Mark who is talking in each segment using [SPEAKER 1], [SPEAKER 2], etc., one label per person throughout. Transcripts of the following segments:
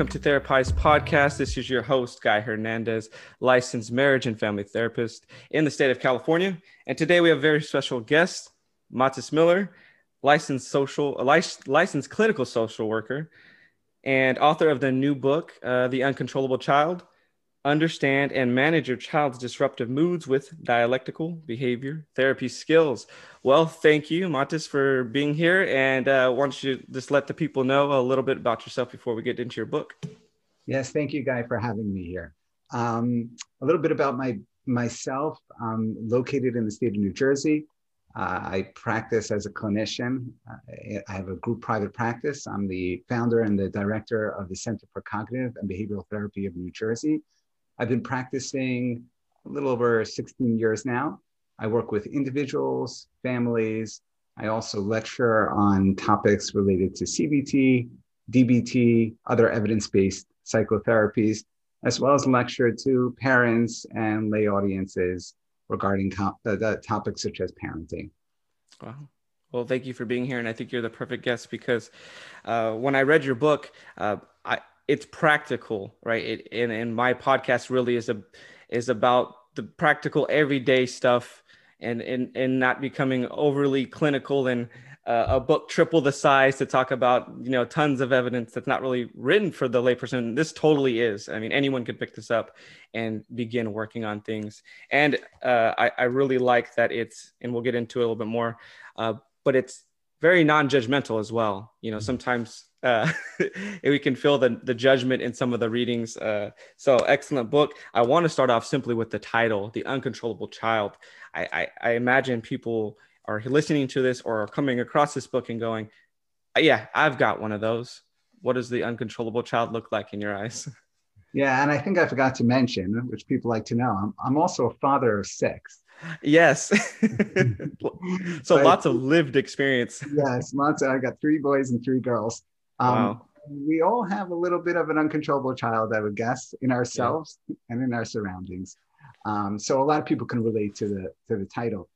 [SPEAKER 1] welcome to Therapize Podcast. This is your host, Guy Hernandez, licensed marriage and family therapist in the state of California. And today we have a very special guest, Matis Miller, licensed social, licensed clinical social worker, and author of the new book, uh, The Uncontrollable Child understand and manage your child's disruptive moods with dialectical behavior therapy skills. Well, thank you, Matis, for being here. And uh, why don't you just let the people know a little bit about yourself before we get into your book?
[SPEAKER 2] Yes, thank you, Guy, for having me here. Um, a little bit about my myself. I'm located in the state of New Jersey. Uh, I practice as a clinician. I have a group private practice. I'm the founder and the director of the Center for Cognitive and Behavioral Therapy of New Jersey. I've been practicing a little over 16 years now. I work with individuals, families. I also lecture on topics related to CBT, DBT, other evidence based psychotherapies, as well as lecture to parents and lay audiences regarding the topics such as parenting.
[SPEAKER 1] Wow. Well, thank you for being here. And I think you're the perfect guest because uh, when I read your book, uh, it's practical, right? It, and, and my podcast really is a is about the practical everyday stuff and and and not becoming overly clinical and uh, a book triple the size to talk about you know tons of evidence that's not really written for the layperson this totally is i mean anyone could pick this up and begin working on things and uh, I, I really like that it's and we'll get into it a little bit more uh, but it's very non-judgmental as well you know mm-hmm. sometimes uh, we can feel the, the judgment in some of the readings. Uh, so excellent book. I want to start off simply with the title, The Uncontrollable Child. I, I, I imagine people are listening to this or are coming across this book and going, yeah, I've got one of those. What does the uncontrollable child look like in your eyes?
[SPEAKER 2] Yeah, and I think I forgot to mention, which people like to know, I'm, I'm also a father of six.
[SPEAKER 1] Yes. so but, lots of lived experience.
[SPEAKER 2] Yes, lots. Of, I got three boys and three girls. Um, wow. We all have a little bit of an uncontrollable child, I would guess, in ourselves yeah. and in our surroundings. Um, so a lot of people can relate to the to the title.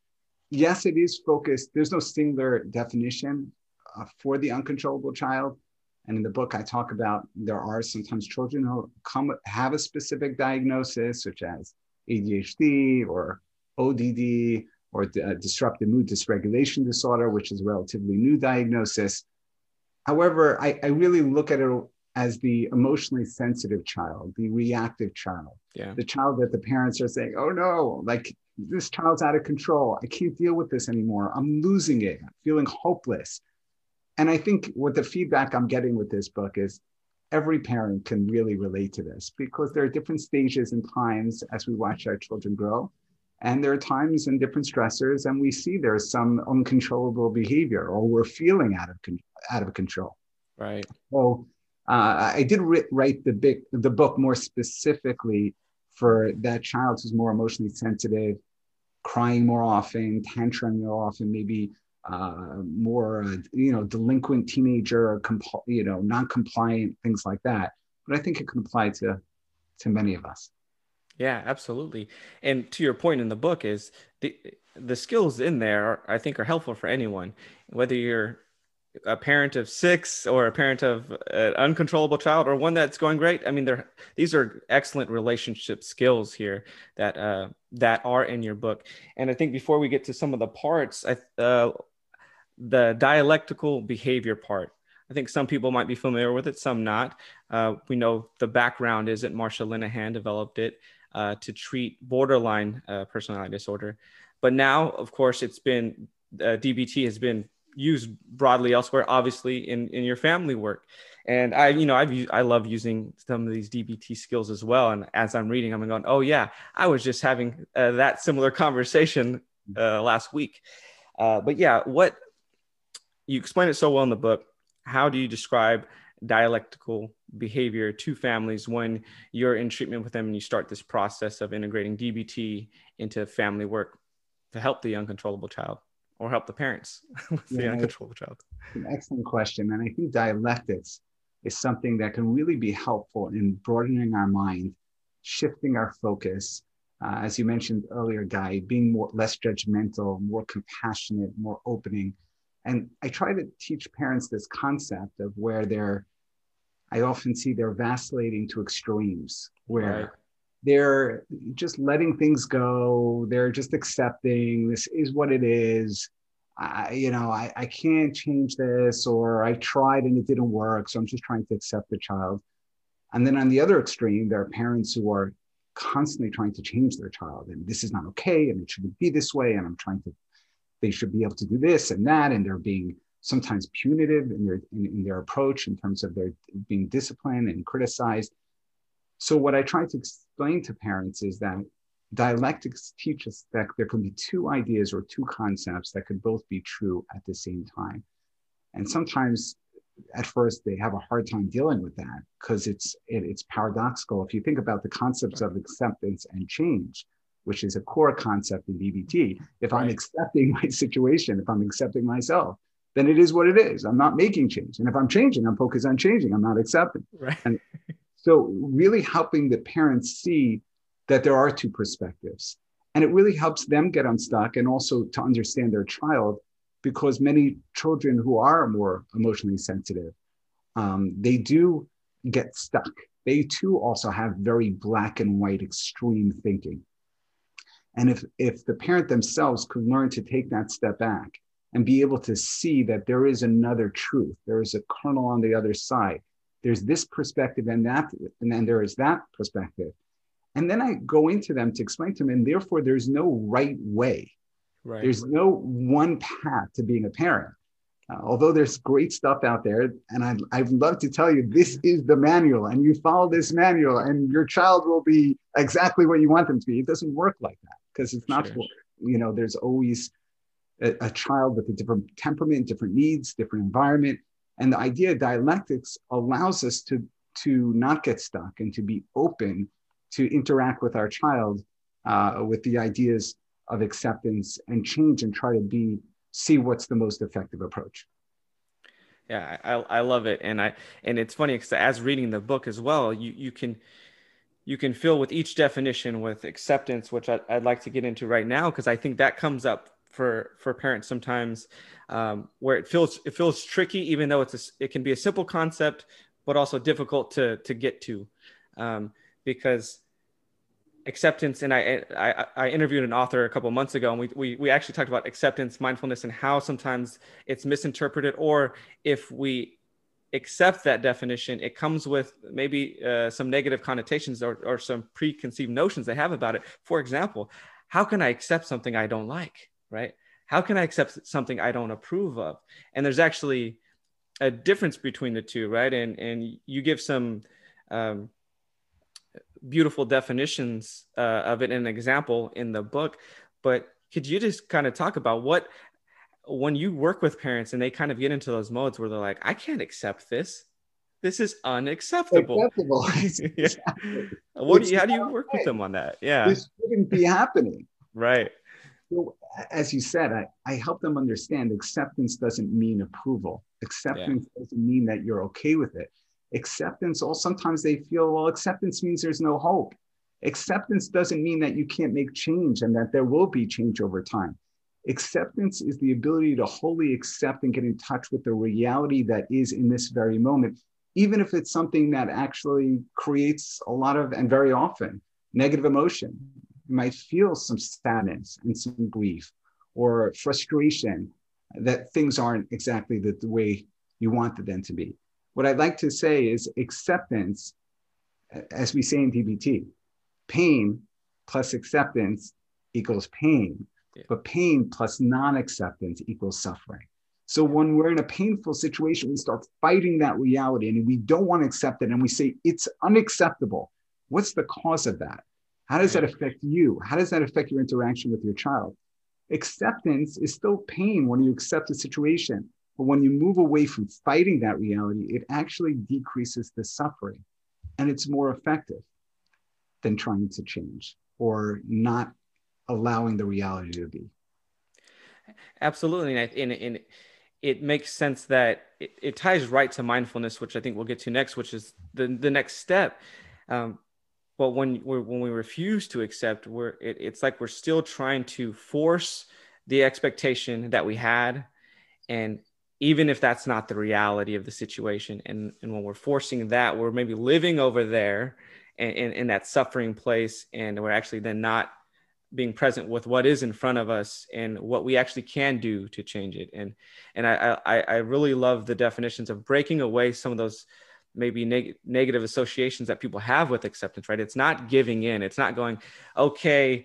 [SPEAKER 2] Yes, it is focused. There's no singular definition uh, for the uncontrollable child. And in the book, I talk about there are sometimes children who come have a specific diagnosis, such as ADHD or ODD or uh, disruptive mood dysregulation disorder, which is a relatively new diagnosis. However, I, I really look at it as the emotionally sensitive child, the reactive child, yeah. the child that the parents are saying, oh no, like this child's out of control. I can't deal with this anymore. I'm losing it. I'm feeling hopeless. And I think what the feedback I'm getting with this book is every parent can really relate to this because there are different stages and times as we watch our children grow. And there are times and different stressors, and we see there's some uncontrollable behavior or we're feeling out of, out of control.
[SPEAKER 1] Right.
[SPEAKER 2] So uh, I did write the, big, the book more specifically for that child who's more emotionally sensitive, crying more often, tantrum more often, maybe uh, more, uh, you know, delinquent teenager, comp- you know, non-compliant, things like that. But I think it can apply to to many of us.
[SPEAKER 1] Yeah, absolutely. And to your point in the book is the the skills in there I think are helpful for anyone, whether you're a parent of six or a parent of an uncontrollable child or one that's going great. I mean, they're these are excellent relationship skills here that uh, that are in your book. And I think before we get to some of the parts, I, uh, the dialectical behavior part. I think some people might be familiar with it, some not. Uh, we know the background is that Marsha Linehan developed it uh, to treat borderline uh, personality disorder. But now, of course, it's been uh, DBT has been used broadly elsewhere, obviously in, in your family work. And I, you know, I've I love using some of these DBT skills as well. And as I'm reading, I'm going, oh yeah, I was just having uh, that similar conversation uh, last week. Uh, but yeah, what you explain it so well in the book. How do you describe dialectical behavior to families when you're in treatment with them and you start this process of integrating DBT into family work to help the uncontrollable child or help the parents with yeah, the uncontrollable child?
[SPEAKER 2] An excellent question. And I think dialectics is something that can really be helpful in broadening our mind, shifting our focus. Uh, as you mentioned earlier, Guy, being more less judgmental, more compassionate, more opening. And I try to teach parents this concept of where they're I often see they're vacillating to extremes where right. they're just letting things go. They're just accepting this is what it is. I, you know, I, I can't change this, or I tried and it didn't work. So I'm just trying to accept the child. And then on the other extreme, there are parents who are constantly trying to change their child and this is not okay and it shouldn't be this way. And I'm trying to, they should be able to do this and that. And they're being sometimes punitive in their, in, in their approach in terms of their being disciplined and criticized. So what I try to explain to parents is that dialectics teaches that there can be two ideas or two concepts that could both be true at the same time. And sometimes at first they have a hard time dealing with that because it's it, it's paradoxical. If you think about the concepts of acceptance and change, which is a core concept in DBT, if right. I'm accepting my situation, if I'm accepting myself, then it is what it is. I'm not making change. And if I'm changing, I'm focused on changing. I'm not accepting.
[SPEAKER 1] Right.
[SPEAKER 2] And so really helping the parents see that there are two perspectives. And it really helps them get unstuck and also to understand their child because many children who are more emotionally sensitive, um, they do get stuck. They too also have very black and white extreme thinking. And if, if the parent themselves could learn to take that step back and be able to see that there is another truth, there is a kernel on the other side, there's this perspective and that, and then there is that perspective. And then I go into them to explain to them, and therefore there's no right way. Right. There's no one path to being a parent. Uh, although there's great stuff out there, and I'd, I'd love to tell you this is the manual, and you follow this manual, and your child will be exactly what you want them to be. It doesn't work like that because it's not, sure. you know, there's always a, a child with a different temperament, different needs, different environment. And the idea of dialectics allows us to, to not get stuck and to be open to interact with our child uh, with the ideas of acceptance and change and try to be see what's the most effective approach
[SPEAKER 1] yeah i, I love it and i and it's funny because as reading the book as well you you can you can fill with each definition with acceptance which I, would like to get into right now because i think that comes up for for parents sometimes um, where it feels it feels tricky even though it's a, it can be a simple concept but also difficult to to get to. Um, because acceptance and I, I, I interviewed an author a couple months ago and we, we we actually talked about acceptance mindfulness and how sometimes it's misinterpreted or if we accept that definition it comes with maybe uh, some negative connotations or, or some preconceived notions they have about it. For example how can i accept something i don't like right? How can i accept something i don't approve of? And there's actually a difference between the two right? And and you give some um, beautiful definitions uh, of it in an example in the book. But could you just kind of talk about what, when you work with parents and they kind of get into those modes where they're like, I can't accept this. This is unacceptable.
[SPEAKER 2] Acceptable.
[SPEAKER 1] yeah. What do you, how do you work with them on that? Yeah.
[SPEAKER 2] This shouldn't be happening.
[SPEAKER 1] right.
[SPEAKER 2] So, as you said, I, I help them understand acceptance doesn't mean approval. Acceptance yeah. doesn't mean that you're okay with it acceptance or sometimes they feel well acceptance means there's no hope acceptance doesn't mean that you can't make change and that there will be change over time acceptance is the ability to wholly accept and get in touch with the reality that is in this very moment even if it's something that actually creates a lot of and very often negative emotion. You might feel some sadness and some grief or frustration that things aren't exactly the, the way you want them to be. What I'd like to say is acceptance, as we say in DBT, pain plus acceptance equals pain, yeah. but pain plus non acceptance equals suffering. So when we're in a painful situation, we start fighting that reality and we don't want to accept it and we say it's unacceptable. What's the cause of that? How does that affect you? How does that affect your interaction with your child? Acceptance is still pain when you accept a situation. But when you move away from fighting that reality, it actually decreases the suffering and it's more effective than trying to change or not allowing the reality to be.
[SPEAKER 1] Absolutely. And, and it makes sense that it, it, ties right to mindfulness, which I think we'll get to next, which is the, the next step. Um, but when we when we refuse to accept, we're it, it's like we're still trying to force the expectation that we had, and even if that's not the reality of the situation and and when we're forcing that we're maybe living over there in, in that suffering place and we're actually then not being present with what is in front of us and what we actually can do to change it. And and i i, I really love the definitions of breaking away some of those maybe neg- negative associations that people have with acceptance right? It's not giving in. It's not going okay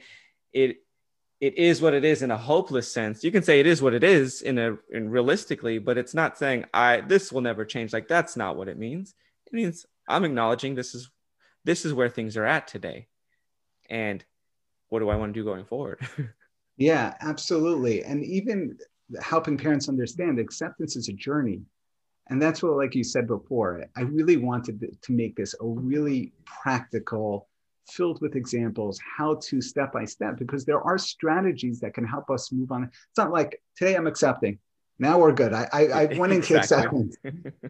[SPEAKER 1] it it is what it is in a hopeless sense. You can say it is what it is in a in realistically but it's not saying i this will never change. Like that's not what it means. It means i'm acknowledging this is this is where things are at today. And what do i want to do going forward?
[SPEAKER 2] Yeah absolutely. And even helping parents understand acceptance is a journey. And that's what like you said before i really wanted to make this a really practical filled with examples how to step by step because there are strategies that can help us move on. It's not like today i'm accepting now we're good. I i, I went into acceptance.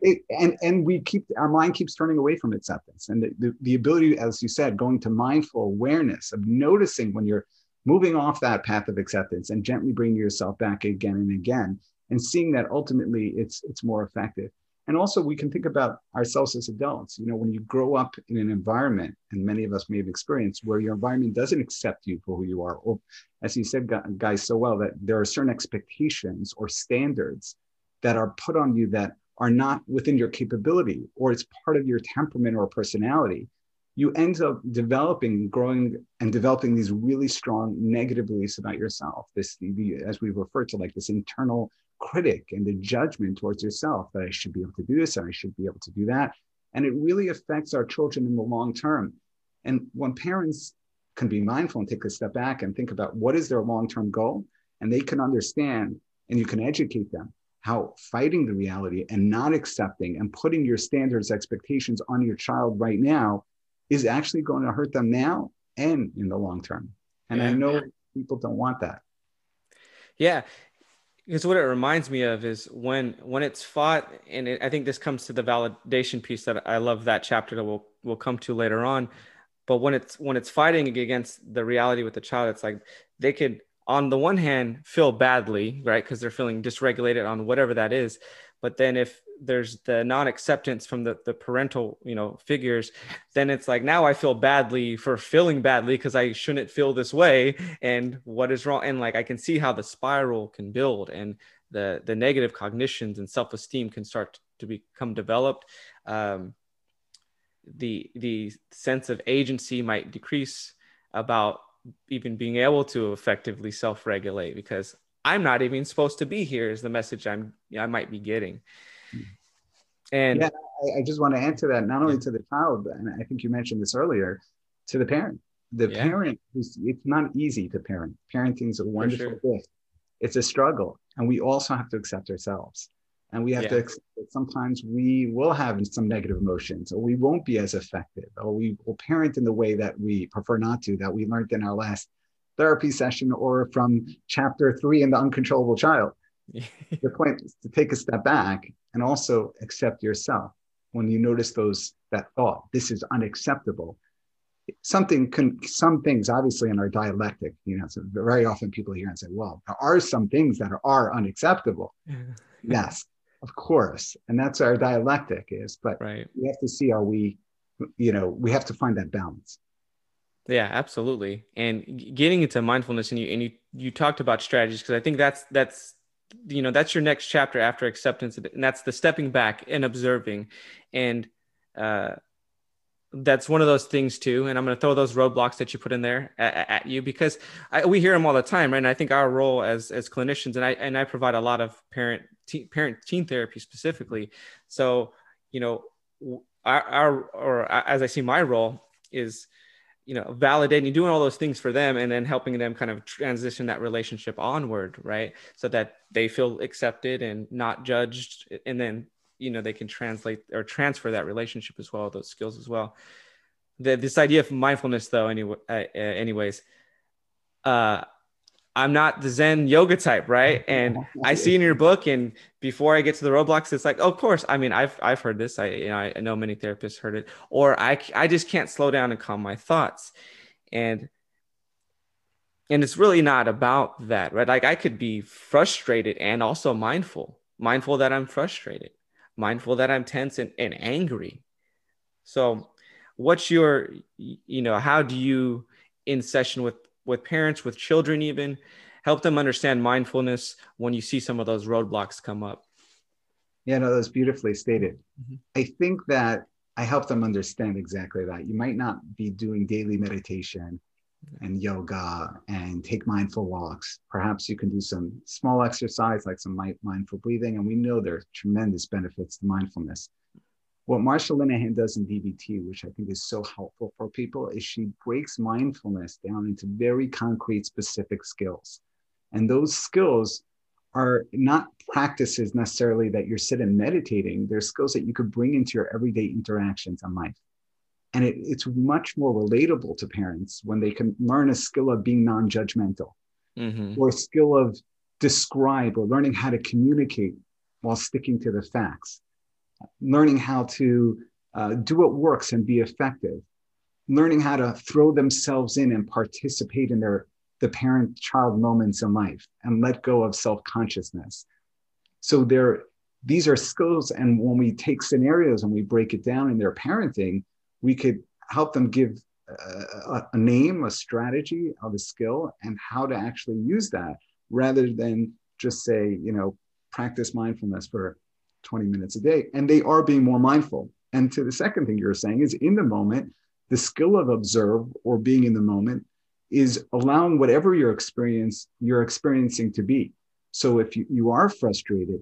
[SPEAKER 2] It, and and we keep our mind keeps turning away from acceptance. And the, the, the ability as you said going to mindful awareness of noticing when you're moving off that path of acceptance and gently bringing yourself back again and again and seeing that ultimately it's it's more effective and also we can think about ourselves as adults. You know when you grow up in an environment and many of us may have experienced where your environment doesn't accept you for who you are or as you said guys so well that there are certain expectations or standards that are put on you that are not within your capability or it's part of your temperament or personality you end up developing growing and developing these really strong negative beliefs about yourself. This as we refer to like this internal critic and the judgment towards yourself that I should be able to do this and I should be able to do that. And it really affects our children in the long term. And when parents can be mindful and take a step back and think about what is their long term goal, and they can understand and you can educate them how fighting the reality and not accepting and putting your standards, expectations on your child right now is actually going to hurt them now and in the long term. And yeah. I know people don't want that.
[SPEAKER 1] Yeah because what it reminds me of is when when it's fought and it, i think this comes to the validation piece that i love that chapter that we'll we'll come to later on. But when it's when it's fighting against the reality with the child it's like they could on the one hand feel badly right? Because they're feeling dysregulated on whatever that is. But then if there's the non-acceptance from the, the parental you know figures then it's like now i feel badly for feeling badly because i shouldn't feel this way and what is wrong and like i can see how the spiral can build and the the negative cognitions and self-esteem can start to become developed um, the the sense of agency might decrease about even being able to effectively self-regulate because I'm not even supposed to be here is the message I'm I might be getting.
[SPEAKER 2] And yeah, I, I just want to answer that not only to the child, and I think you mentioned this earlier, to the parent. The yeah. parent, it's not easy to parent. Parenting is a wonderful sure. gift. It's a struggle, and we also have to accept ourselves. And we have yeah. to accept that sometimes we will have some negative emotions, or we won't be as effective, or we will parent in the way that we prefer not to, that we learned in our last therapy session or from chapter three in the uncontrollable child. The point is to take a step back and also accept yourself when you notice those that thought this is unacceptable. Something can some things obviously in our dialectic you know so very often people hear and say well there are some things that are, are unacceptable yes of course. And that's our dialectic is but right. we have to see are we you know we have to find that balance.
[SPEAKER 1] Yeah, absolutely. And getting into mindfulness, and you and you you talked about strategies because I think that's that's you know that's your next chapter after acceptance, and that's the stepping back and observing, and uh, that's one of those things too. And I'm going to throw those roadblocks that you put in there at, at you because I, we hear them all the time, right? And I think our role as as clinicians, and I and I provide a lot of parent parent teen therapy specifically. So you know, our, our or as I see my role is you know validating doing all those things for them and then helping them kind of transition that relationship onward right? So that they feel accepted and not judged and then you know they can translate or transfer that relationship as well those skills as well. The, this idea of mindfulness though anyway uh, anyways uh I'm not the Zen yoga type, right? And I see in your book, and before I get to the roadblocks, it's like, oh, of course. I mean, I've I've heard this. I you know I know many therapists heard it. Or I I just can't slow down and calm my thoughts, and and it's really not about that, right? Like I could be frustrated and also mindful, mindful that I'm frustrated, mindful that I'm tense and, and angry. So, what's your, you know, how do you in session with with parents, with children, even help them understand mindfulness when you see some of those roadblocks come up?
[SPEAKER 2] Yeah, no, that's beautifully stated. Mm-hmm. I think that I help them understand exactly that. You might not be doing daily meditation and yoga and take mindful walks. Perhaps you can do some small exercise like some mindful breathing. And we know there are tremendous benefits to mindfulness. What Marsha Linehan does in DBT, which I think is so helpful for people, is she breaks mindfulness down into very concrete, specific skills. And those skills are not practices necessarily that you're sitting meditating. They're skills that you could bring into your everyday interactions in life. And it, it's much more relatable to parents when they can learn a skill of being non judgmental mm-hmm. or a skill of describe or learning how to communicate while sticking to the facts, learning how to uh, do what works and be effective, learning how to throw themselves in and participate in their the parent child moments in life and let go of self consciousness. So there, these are skills. And when we take scenarios and we break it down in their parenting, we could help them give a, a, name, a strategy of a skill, and how to actually use that rather than just say, you know, practice mindfulness for 20 minutes a day. And they are being more mindful. And to the second thing you're saying is in the moment, the skill of observe or being in the moment is allowing whatever your experience you're experiencing to be. So if you, you are frustrated,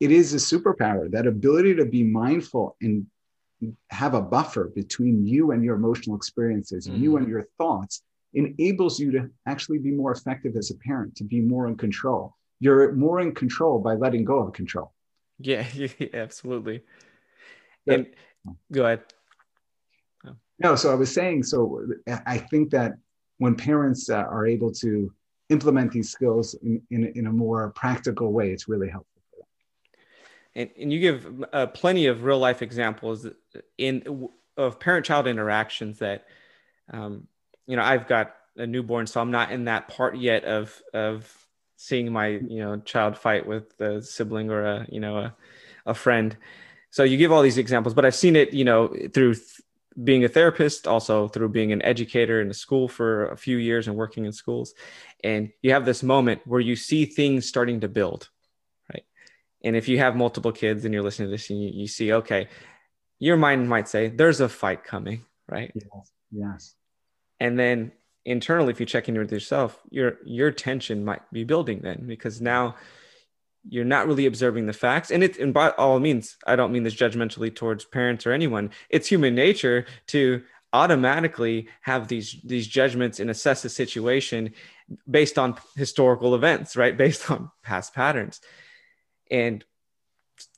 [SPEAKER 2] it is a superpower, that ability to be mindful and have a buffer between you and your emotional experiences, mm-hmm. you and your thoughts, enables you to actually be more effective as a parent, to be more in control. You're more in control by letting go of control.
[SPEAKER 1] Yeah, yeah absolutely. And go ahead.
[SPEAKER 2] No, so I was saying, so I think that when parents uh, are able to implement these skills in, in, in, a more practical way, it's really helpful for them.
[SPEAKER 1] And, and you give uh, plenty of real life examples in of parent-child interactions that, um, you know, I've got a newborn, so I'm not in that part yet of of seeing my you know child fight with a sibling or a you know a, a friend. So you give all these examples, but I've seen it, you know, through being a therapist, also through being an educator in a school for a few years and working in schools. And you have this moment where you see things starting to build, right? And if you have multiple kids and you're listening to this and you, you see, okay, your mind might say, there's a fight coming, right?
[SPEAKER 2] Yes. yes.
[SPEAKER 1] And then internally, if you check in with yourself, your your tension might be building then because now you're not really observing the facts. And it and by all means i don't mean this judgmentally towards parents or anyone. It's human nature to automatically have these these judgments and assess a situation based on historical events right? Based on past patterns. And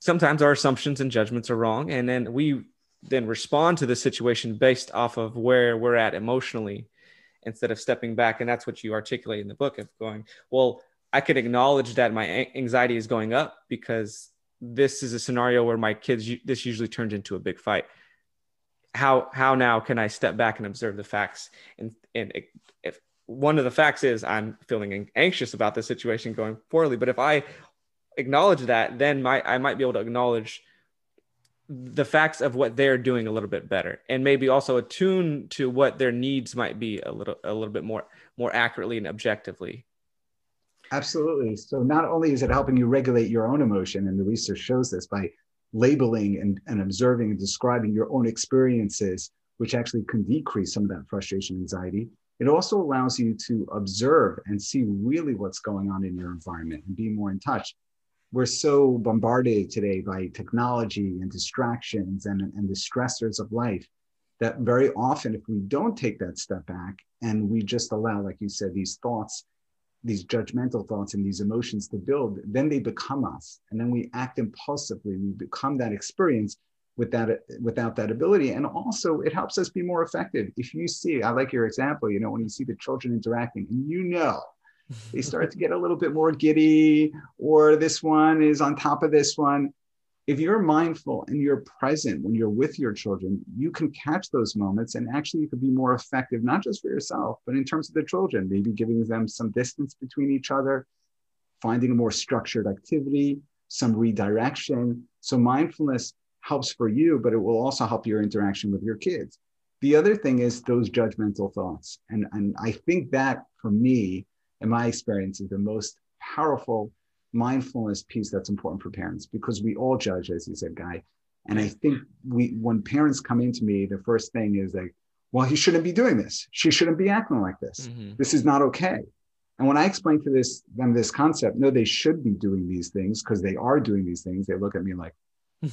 [SPEAKER 1] sometimes our assumptions and judgments are wrong and then we then respond to the situation based off of where we're at emotionally instead of stepping back and that's what you articulate in the book of going well I can acknowledge that my anxiety is going up because this is a scenario where my kids this usually turns into a big fight. How how now can I step back and observe the facts? And and if one of the facts is I'm feeling anxious about the situation going poorly, but if I acknowledge that, then my I might be able to acknowledge the facts of what they're doing a little bit better and maybe also attune to what their needs might be a little a little bit more more accurately and objectively
[SPEAKER 2] Absolutely. So not only is it helping you regulate your own emotion, and the research shows this by labeling and, and observing and describing your own experiences, which actually can decrease some of that frustration anxiety. It also allows you to observe and see really what's going on in your environment and be more in touch. We're so bombarded today by technology and distractions and, and the stressors of life that very often, if we don't take that step back and we just allow, like you said, these thoughts these judgmental thoughts and these emotions to build, then they become us. And then we act impulsively. We become that experience with that, without that ability. And also it helps us be more effective. If you see, I like your example, you know, when you see the children interacting and you know they start to get a little bit more giddy, or this one is on top of this one, if you're mindful and you're present when you're with your children, you can catch those moments and actually you can be more effective, not just for yourself, but in terms of the children, maybe giving them some distance between each other, finding a more structured activity, some redirection. So mindfulness helps for you, but it will also help your interaction with your kids. The other thing is those judgmental thoughts. And, and I think that for me, in my experience, is the most powerful mindfulness piece that's important for parents because we all judge, as you said, Guy. And I think we, when parents come into me, the first thing is like, well, he shouldn't be doing this. She shouldn't be acting like this. Mm-hmm. This is not okay. And when I explain to this them this concept, no, they should be doing these things because they are doing these things. They look at me like,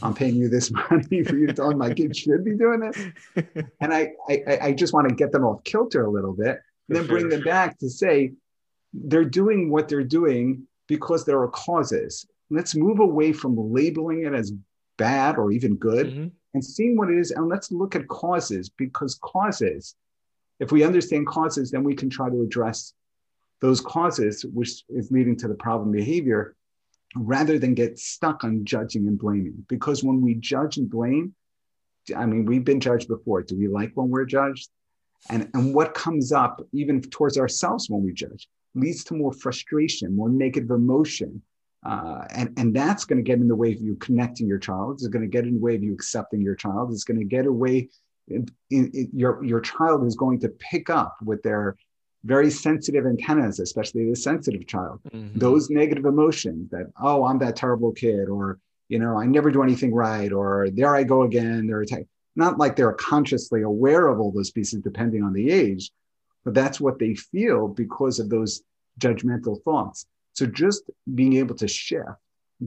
[SPEAKER 2] I'm paying you this money for you to tell my kids should be doing this. And I, I, I just want to get them off kilter a little bit, and then bring them back to say they're doing what they're doing because there are causes. Let's move away from labeling it as bad or even good mm-hmm. and seeing what it is. And let's look at causes because causes, if we understand causes, then we can try to address those causes, which is leading to the problem behavior, rather than get stuck on judging and blaming. Because when we judge and blame, I mean, we've been judged before. Do we like when we're judged? And, and what comes up, even towards ourselves when we judge, leads to more frustration, more negative emotion. Uh, and, and that's going to get in the way of you connecting your child. It's going to get in the way of you accepting your child. It's going to get away. In, in, in, your, your child is going to pick up with their very sensitive antennas, especially the sensitive child, mm-hmm. those negative emotions that, oh, I'm that terrible kid, or, you know, I never do anything right, or there I go again. They're attack- not like they're consciously aware of all those pieces, depending on the age, but that's what they feel because of those judgmental thoughts. So just being able to shift,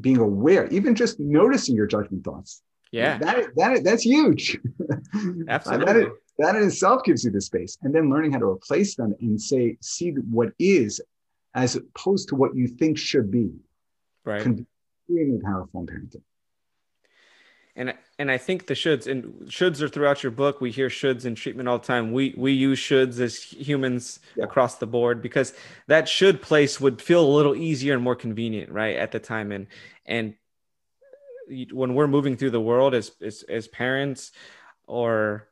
[SPEAKER 2] being aware, even just noticing your judgment thoughts.
[SPEAKER 1] Yeah.
[SPEAKER 2] That, that, that's huge.
[SPEAKER 1] Absolutely.
[SPEAKER 2] that, that in itself gives you the space and then learning how to replace them and say see what is as opposed to what you think should be
[SPEAKER 1] right
[SPEAKER 2] can be extremely powerful in parenting
[SPEAKER 1] and and I think the shoulds and shoulds are throughout your book. We hear shoulds in treatment all the time. We we use shoulds as humans yeah. across the board because that should place would feel a little easier and more convenient, right, at the time. And and when we're moving through the world as as, as parents or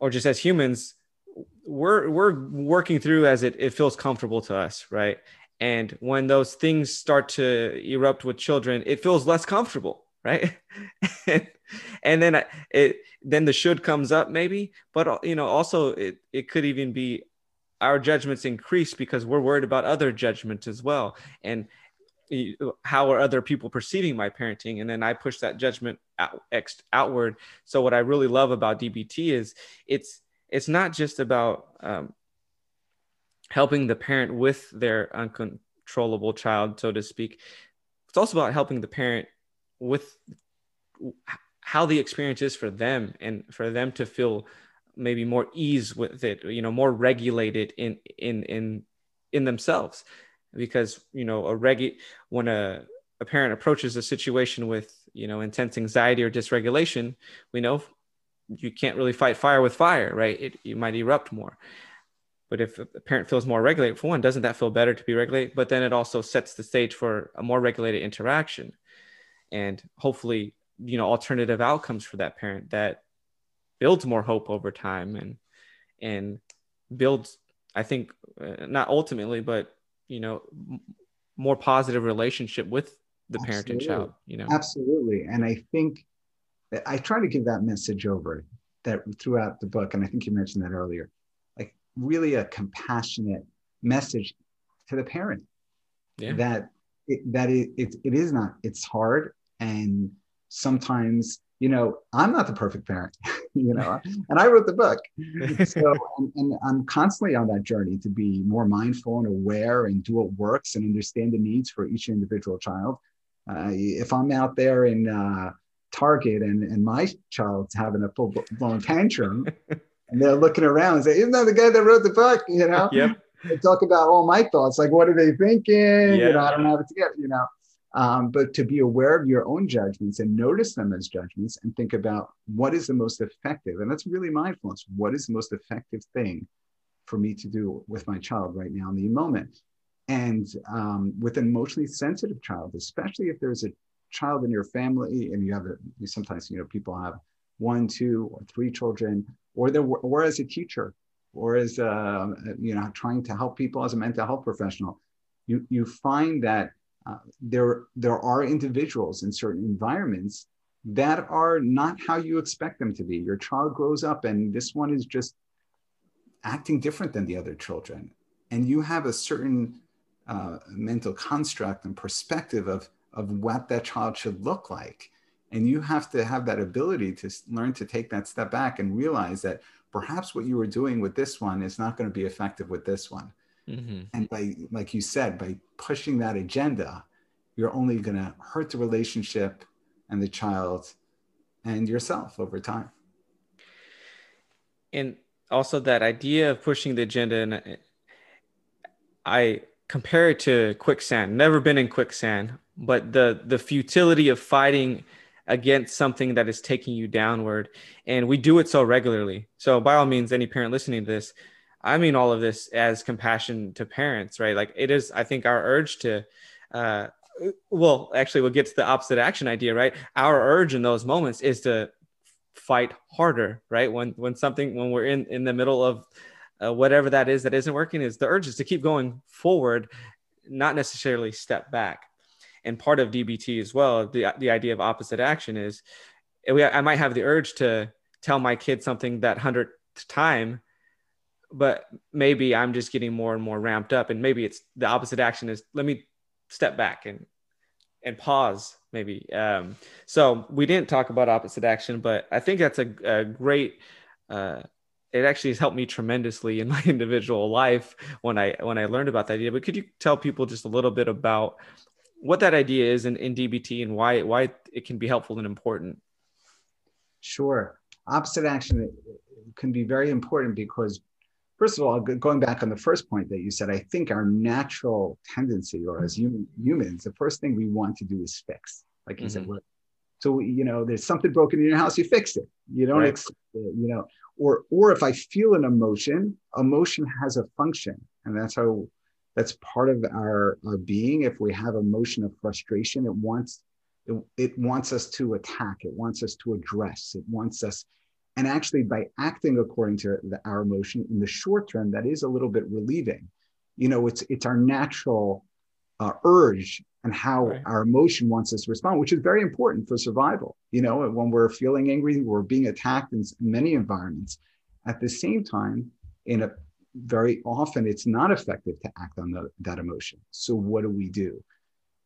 [SPEAKER 1] or just as humans we're we're working through as it, it feels comfortable to us right and when those things start to erupt with children it feels less comfortable right? And then it then the should comes up maybe but you know also it, it could even be our judgments increase because we're worried about other judgments as well. And how are other people perceiving my parenting? And then i push that judgment out, ex, outward. So what i really love about dbt is it's it's not just about um, helping the parent with their uncontrollable child so to speak. It's also about helping the parent with how the experience is for them and for them to feel maybe more ease with it you know more regulated in in in in themselves. Because you know a regu- when a, a parent approaches a situation with you know intense anxiety or dysregulation we know you can't really fight fire with fire right? It you might erupt more. But if a parent feels more regulated for one doesn't that feel better to be regulated? But then it also sets the stage for a more regulated interaction and hopefully you know alternative outcomes for that parent that builds more hope over time and and builds i think uh, not ultimately but you know m- more positive relationship with the absolutely. parent and child you know
[SPEAKER 2] absolutely and i think i try to give that message over that throughout the book and i think you mentioned that earlier like really a compassionate message to the parent yeah. that it, that it, it, it is not it's hard and sometimes you know i'm not the perfect parent you know and i wrote the book. So and, and, i'm constantly on that journey to be more mindful and aware and do what works and understand the needs for each individual child. Uh, if i'm out there in uh, target and, and my child's having a full blown tantrum and they're looking around and say isn't that the guy that wrote the book? You know?
[SPEAKER 1] Yep.
[SPEAKER 2] They talk about all my thoughts like what are they thinking? You know i don't have it together you know um, but to be aware of your own judgments and notice them as judgments and think about what is the most effective. And that's really mindfulness. What is the most effective thing for me to do with my child right now in the moment? And um, with an emotionally sensitive child, especially if there's a child in your family and you have a, sometimes, you know, people have one, two, or three children, or, or as a teacher, or as, a, you know, trying to help people as a mental health professional, you, you find that there there are individuals in certain environments that are not how you expect them to be. Your child grows up, and this one is just acting different than the other children, and you have a certain uh, mental construct and perspective of of what that child should look like. And you have to have that ability to learn to take that step back and realize that perhaps what you were doing with this one is not going to be effective with this one. Mm-hmm. And by, like you said, by pushing that agenda, you're only going to hurt the relationship and the child and yourself over time.
[SPEAKER 1] And also that idea of pushing the agenda, and I compare it to quicksand. Never been in quicksand, but the the futility of fighting against something that is taking you downward. And we do it so regularly. So, by all means, any parent listening to this, I mean all of this as compassion to parents, right? Like it is, I think, our urge to, uh, well, actually, we'll get to the opposite action idea, right? Our urge in those moments is to fight harder, right? When when something when we're in in the middle of uh, whatever that is that isn't working, is the urge is to keep going forward, not necessarily step back and part of DBT as well, the, the idea of opposite action is we, I might have the urge to tell my kid something that hundredth time, but maybe I'm just getting more and more ramped up. And maybe it's the opposite action is let me step back and, and pause maybe. Um, so we didn't talk about opposite action, but I think that's a, a great, uh, it actually has helped me tremendously in my individual life when I when I learned about that idea. But could you tell people just a little bit about what that idea is in, in DBT and why why it can be helpful and important.
[SPEAKER 2] Sure. Opposite action can be very important because, first of all, going back on the first point that you said, I think our natural tendency, or as human, humans, the first thing we want to do is fix. Like you mm-hmm. said, so you know, there's something broken in your house, you fix it. You don't right. accept it, you know. Or or if I feel an emotion, emotion has a function, and that's how that's part of our, our being if we have emotion of frustration it wants it, it wants us to attack it wants us to address it wants us and actually by acting according to the, our emotion in the short term that is a little bit relieving you know it's it's our natural uh, urge and how right. our emotion wants us to respond which is very important for survival you know when we're feeling angry we're being attacked in many environments at the same time in a very often it's not effective to act on the, that emotion. So, what do we do?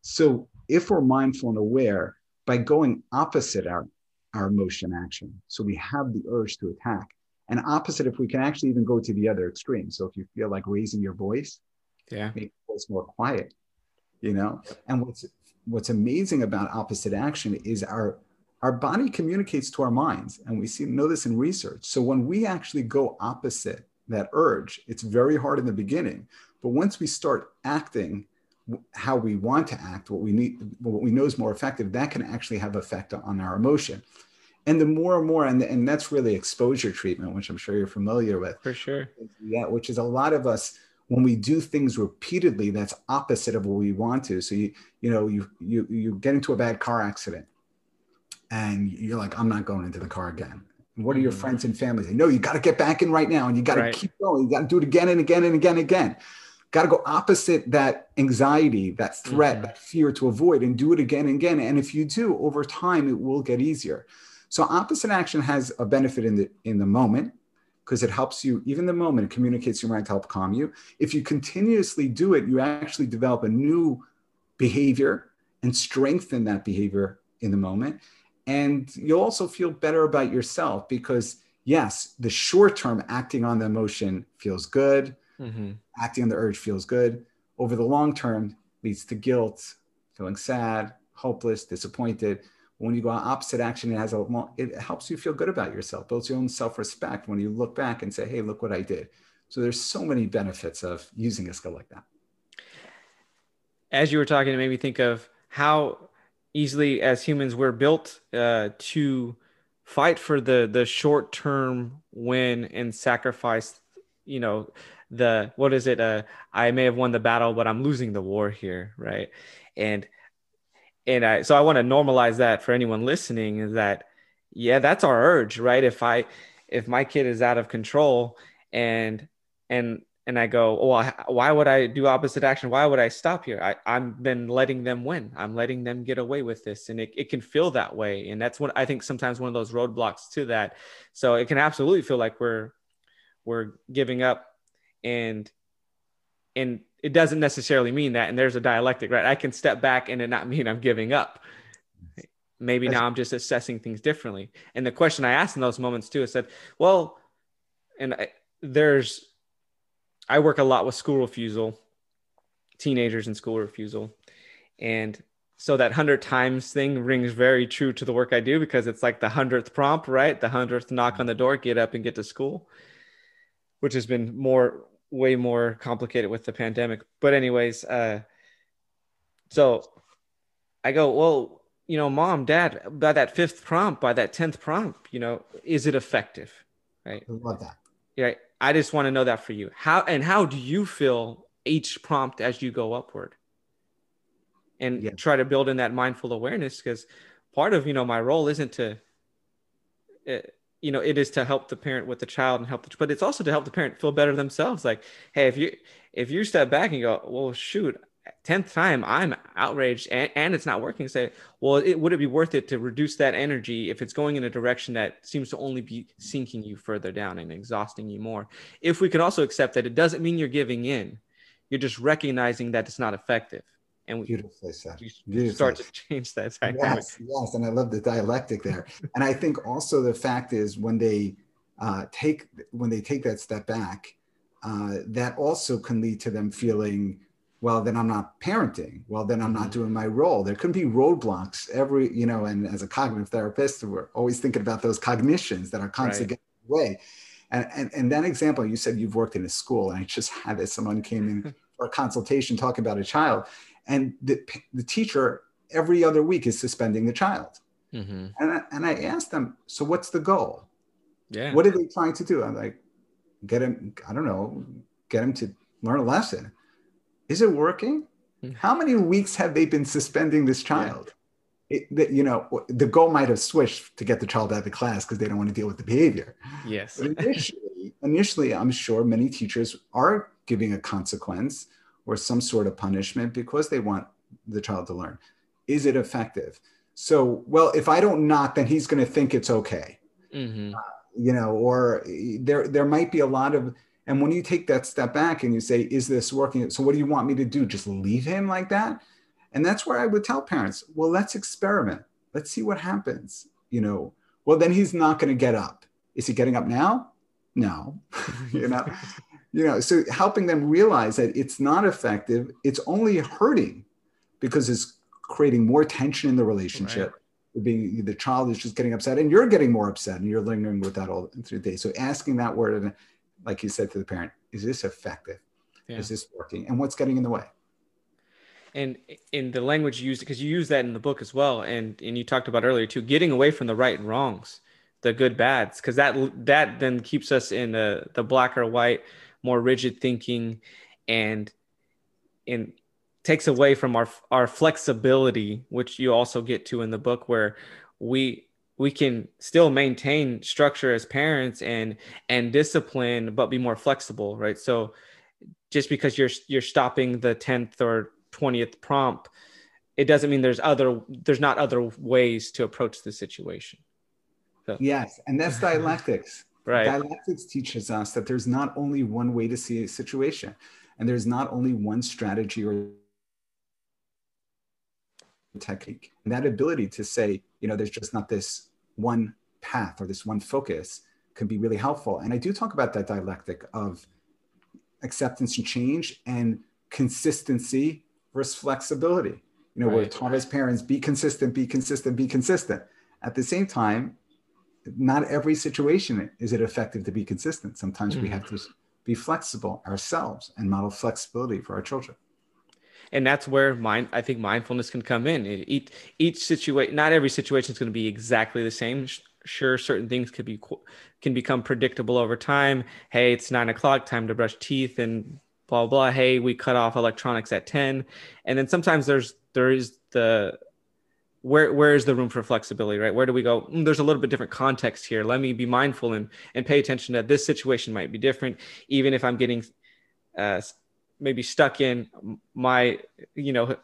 [SPEAKER 2] So, if we're mindful and aware, by going opposite our, our emotion action, so we have the urge to attack, and opposite if we can actually even go to the other extreme. So, if you feel like raising your voice,
[SPEAKER 1] yeah,
[SPEAKER 2] make your voice more quiet, you know. And what's what's amazing about opposite action is our our body communicates to our minds, and we see know this in research. So when we actually go opposite that urge. It's very hard in the beginning, but once we start acting how we want to act, what we need, what we know is more effective, that can actually have effect on our emotion. And the more and more, and, and that's really exposure treatment, which I'm sure you're familiar with.
[SPEAKER 1] For sure.
[SPEAKER 2] Yeah, which is a lot of us when we do things repeatedly, that's opposite of what we want to. So you, you know, you you you get into a bad car accident and you're like, I'm not going into the car again. What are your mm-hmm. friends and family say? No, you got to get back in right now and you got to right. keep going. You got to do it again and again and again and again. Got to go opposite that anxiety, that threat, mm-hmm. that fear to avoid and do it again and again. And if you do, over time, it will get easier. So opposite action has a benefit in the in the moment because it helps you, even the moment, it communicates your mind to help calm you. If you continuously do it, you actually develop a new behavior and strengthen that behavior in the moment and you'll also feel better about yourself because yes the short term acting on the emotion feels good mm-hmm. acting on the urge feels good. Over the long term leads to guilt feeling sad hopeless disappointed. When you go on opposite action it has a it helps you feel good about yourself builds your own self-respect when you look back and say hey look what i did. So there's so many benefits of using a skill like that.
[SPEAKER 1] As you were talking it made me think of how easily as humans we're built uh, to fight for the the short term win and sacrifice you know the what is it uh i may have won the battle but i'm losing the war here right and and i so i want to normalize that for anyone listening is that yeah that's our urge right if i if my kid is out of control and and and I go, well, why would I do opposite action? Why would I stop here? I, I'm then letting them win. I'm letting them get away with this. And it, it can feel that way. And that's what I think sometimes one of those roadblocks to that. So it can absolutely feel like we're, we're giving up and, and it doesn't necessarily mean that. And there's a dialectic, right? I can step back and it not mean I'm giving up. Maybe now I'm just assessing things differently. And the question I asked in those moments too, is said, well, and I, there's I work a lot with school refusal, teenagers and school refusal. And so that 100 times thing rings very true to the work I do because it's like the 100th prompt, right? The 100th knock on the door, get up and get to school, which has been more, way more complicated with the pandemic. But, anyways, uh, so I go, well, you know, mom, dad, by that fifth prompt, by that 10th prompt, you know, is it effective? Right.
[SPEAKER 2] I love that.
[SPEAKER 1] Yeah. I just want to know that for you. How and how do you feel each prompt as you go upward? And yeah. try to build in that mindful awareness because part of you know my role isn't to uh, you know it is to help the parent with the child and help the but it's also to help the parent feel better themselves. Like hey if you if you step back and go well shoot 10th time i'm outraged and, and it's not working say well it would it be worth it to reduce that energy if it's going in a direction that seems to only be sinking you further down and exhausting you more? If we can also accept that it doesn't mean you're giving in. You're just recognizing that it's not effective and we,
[SPEAKER 2] beautifully said.
[SPEAKER 1] Beautifully start to change that
[SPEAKER 2] dynamic. Yes, yes, and I love the dialectic there. and I think also the fact is when they uh, take when they take that step back, uh, that also can lead to them feeling well then i'm not parenting well then i'm not mm-hmm. doing my role there could be roadblocks every you know and as a cognitive therapist we're always thinking about those cognitions that are constantly right. getting away and, and and that example you said you've worked in a school and i just had this someone came in for a consultation talking about a child and the, the teacher every other week is suspending the child mm-hmm. and, I, and i asked them so what's the goal yeah what are they trying to do i'm like get him i don't know get him to learn a lesson is it working? Hmm. How many weeks have they been suspending this child? Yeah. It, the, you know, the goal might have switched to get the child out of the class because they don't want to deal with the behavior.
[SPEAKER 1] Yes.
[SPEAKER 2] initially, initially, I'm sure many teachers are giving a consequence or some sort of punishment because they want the child to learn. Is it effective? So, well, if I don't knock, then he's going to think it's okay. Mm-hmm. Uh, you know, or there there might be a lot of and when you take that step back and you say, is this working? So what do you want me to do? Just leave him like that? And that's where I would tell parents, well, let's experiment. Let's see what happens. You know, well, then he's not going to get up. Is he getting up now? No. you know, you know, so helping them realize that it's not effective, it's only hurting because it's creating more tension in the relationship. Right. Being the child is just getting upset and you're getting more upset and you're lingering with that all through the day. So asking that word like you said to the parent, is this effective? Yeah. Is this working? And what's getting in the way?
[SPEAKER 1] And in the language used, because you use that in the book as well, and and you talked about earlier too, getting away from the right and wrongs, the good bads, because that that then keeps us in the the black or white, more rigid thinking, and and takes away from our our flexibility, which you also get to in the book, where we we can still maintain structure as parents and and discipline but be more flexible right so just because you're you're stopping the 10th or 20th prompt it doesn't mean there's other there's not other ways to approach the situation
[SPEAKER 2] so. yes and that's dialectics right dialectics teaches us that there's not only one way to see a situation and there's not only one strategy or technique and that ability to say you know there's just not this one path or this one focus can be really helpful. And I do talk about that dialectic of acceptance and change and consistency versus flexibility. You know, right. we're taught as parents, be consistent, be consistent, be consistent. At the same time, not every situation is it effective to be consistent. Sometimes mm-hmm. we have to be flexible ourselves and model flexibility for our children.
[SPEAKER 1] And that's where mind i think mindfulness can come in. Each each situation not every situation is going to be exactly the same. Sure certain things could be can become predictable over time. Hey it's nine o'clock time to brush teeth and blah blah hey we cut off electronics at 10 and then sometimes there's there is the where where is the room for flexibility right where do we go mm, there's a little bit different context here let me be mindful and and pay attention that this situation might be different even if i'm getting uh, maybe stuck in my you know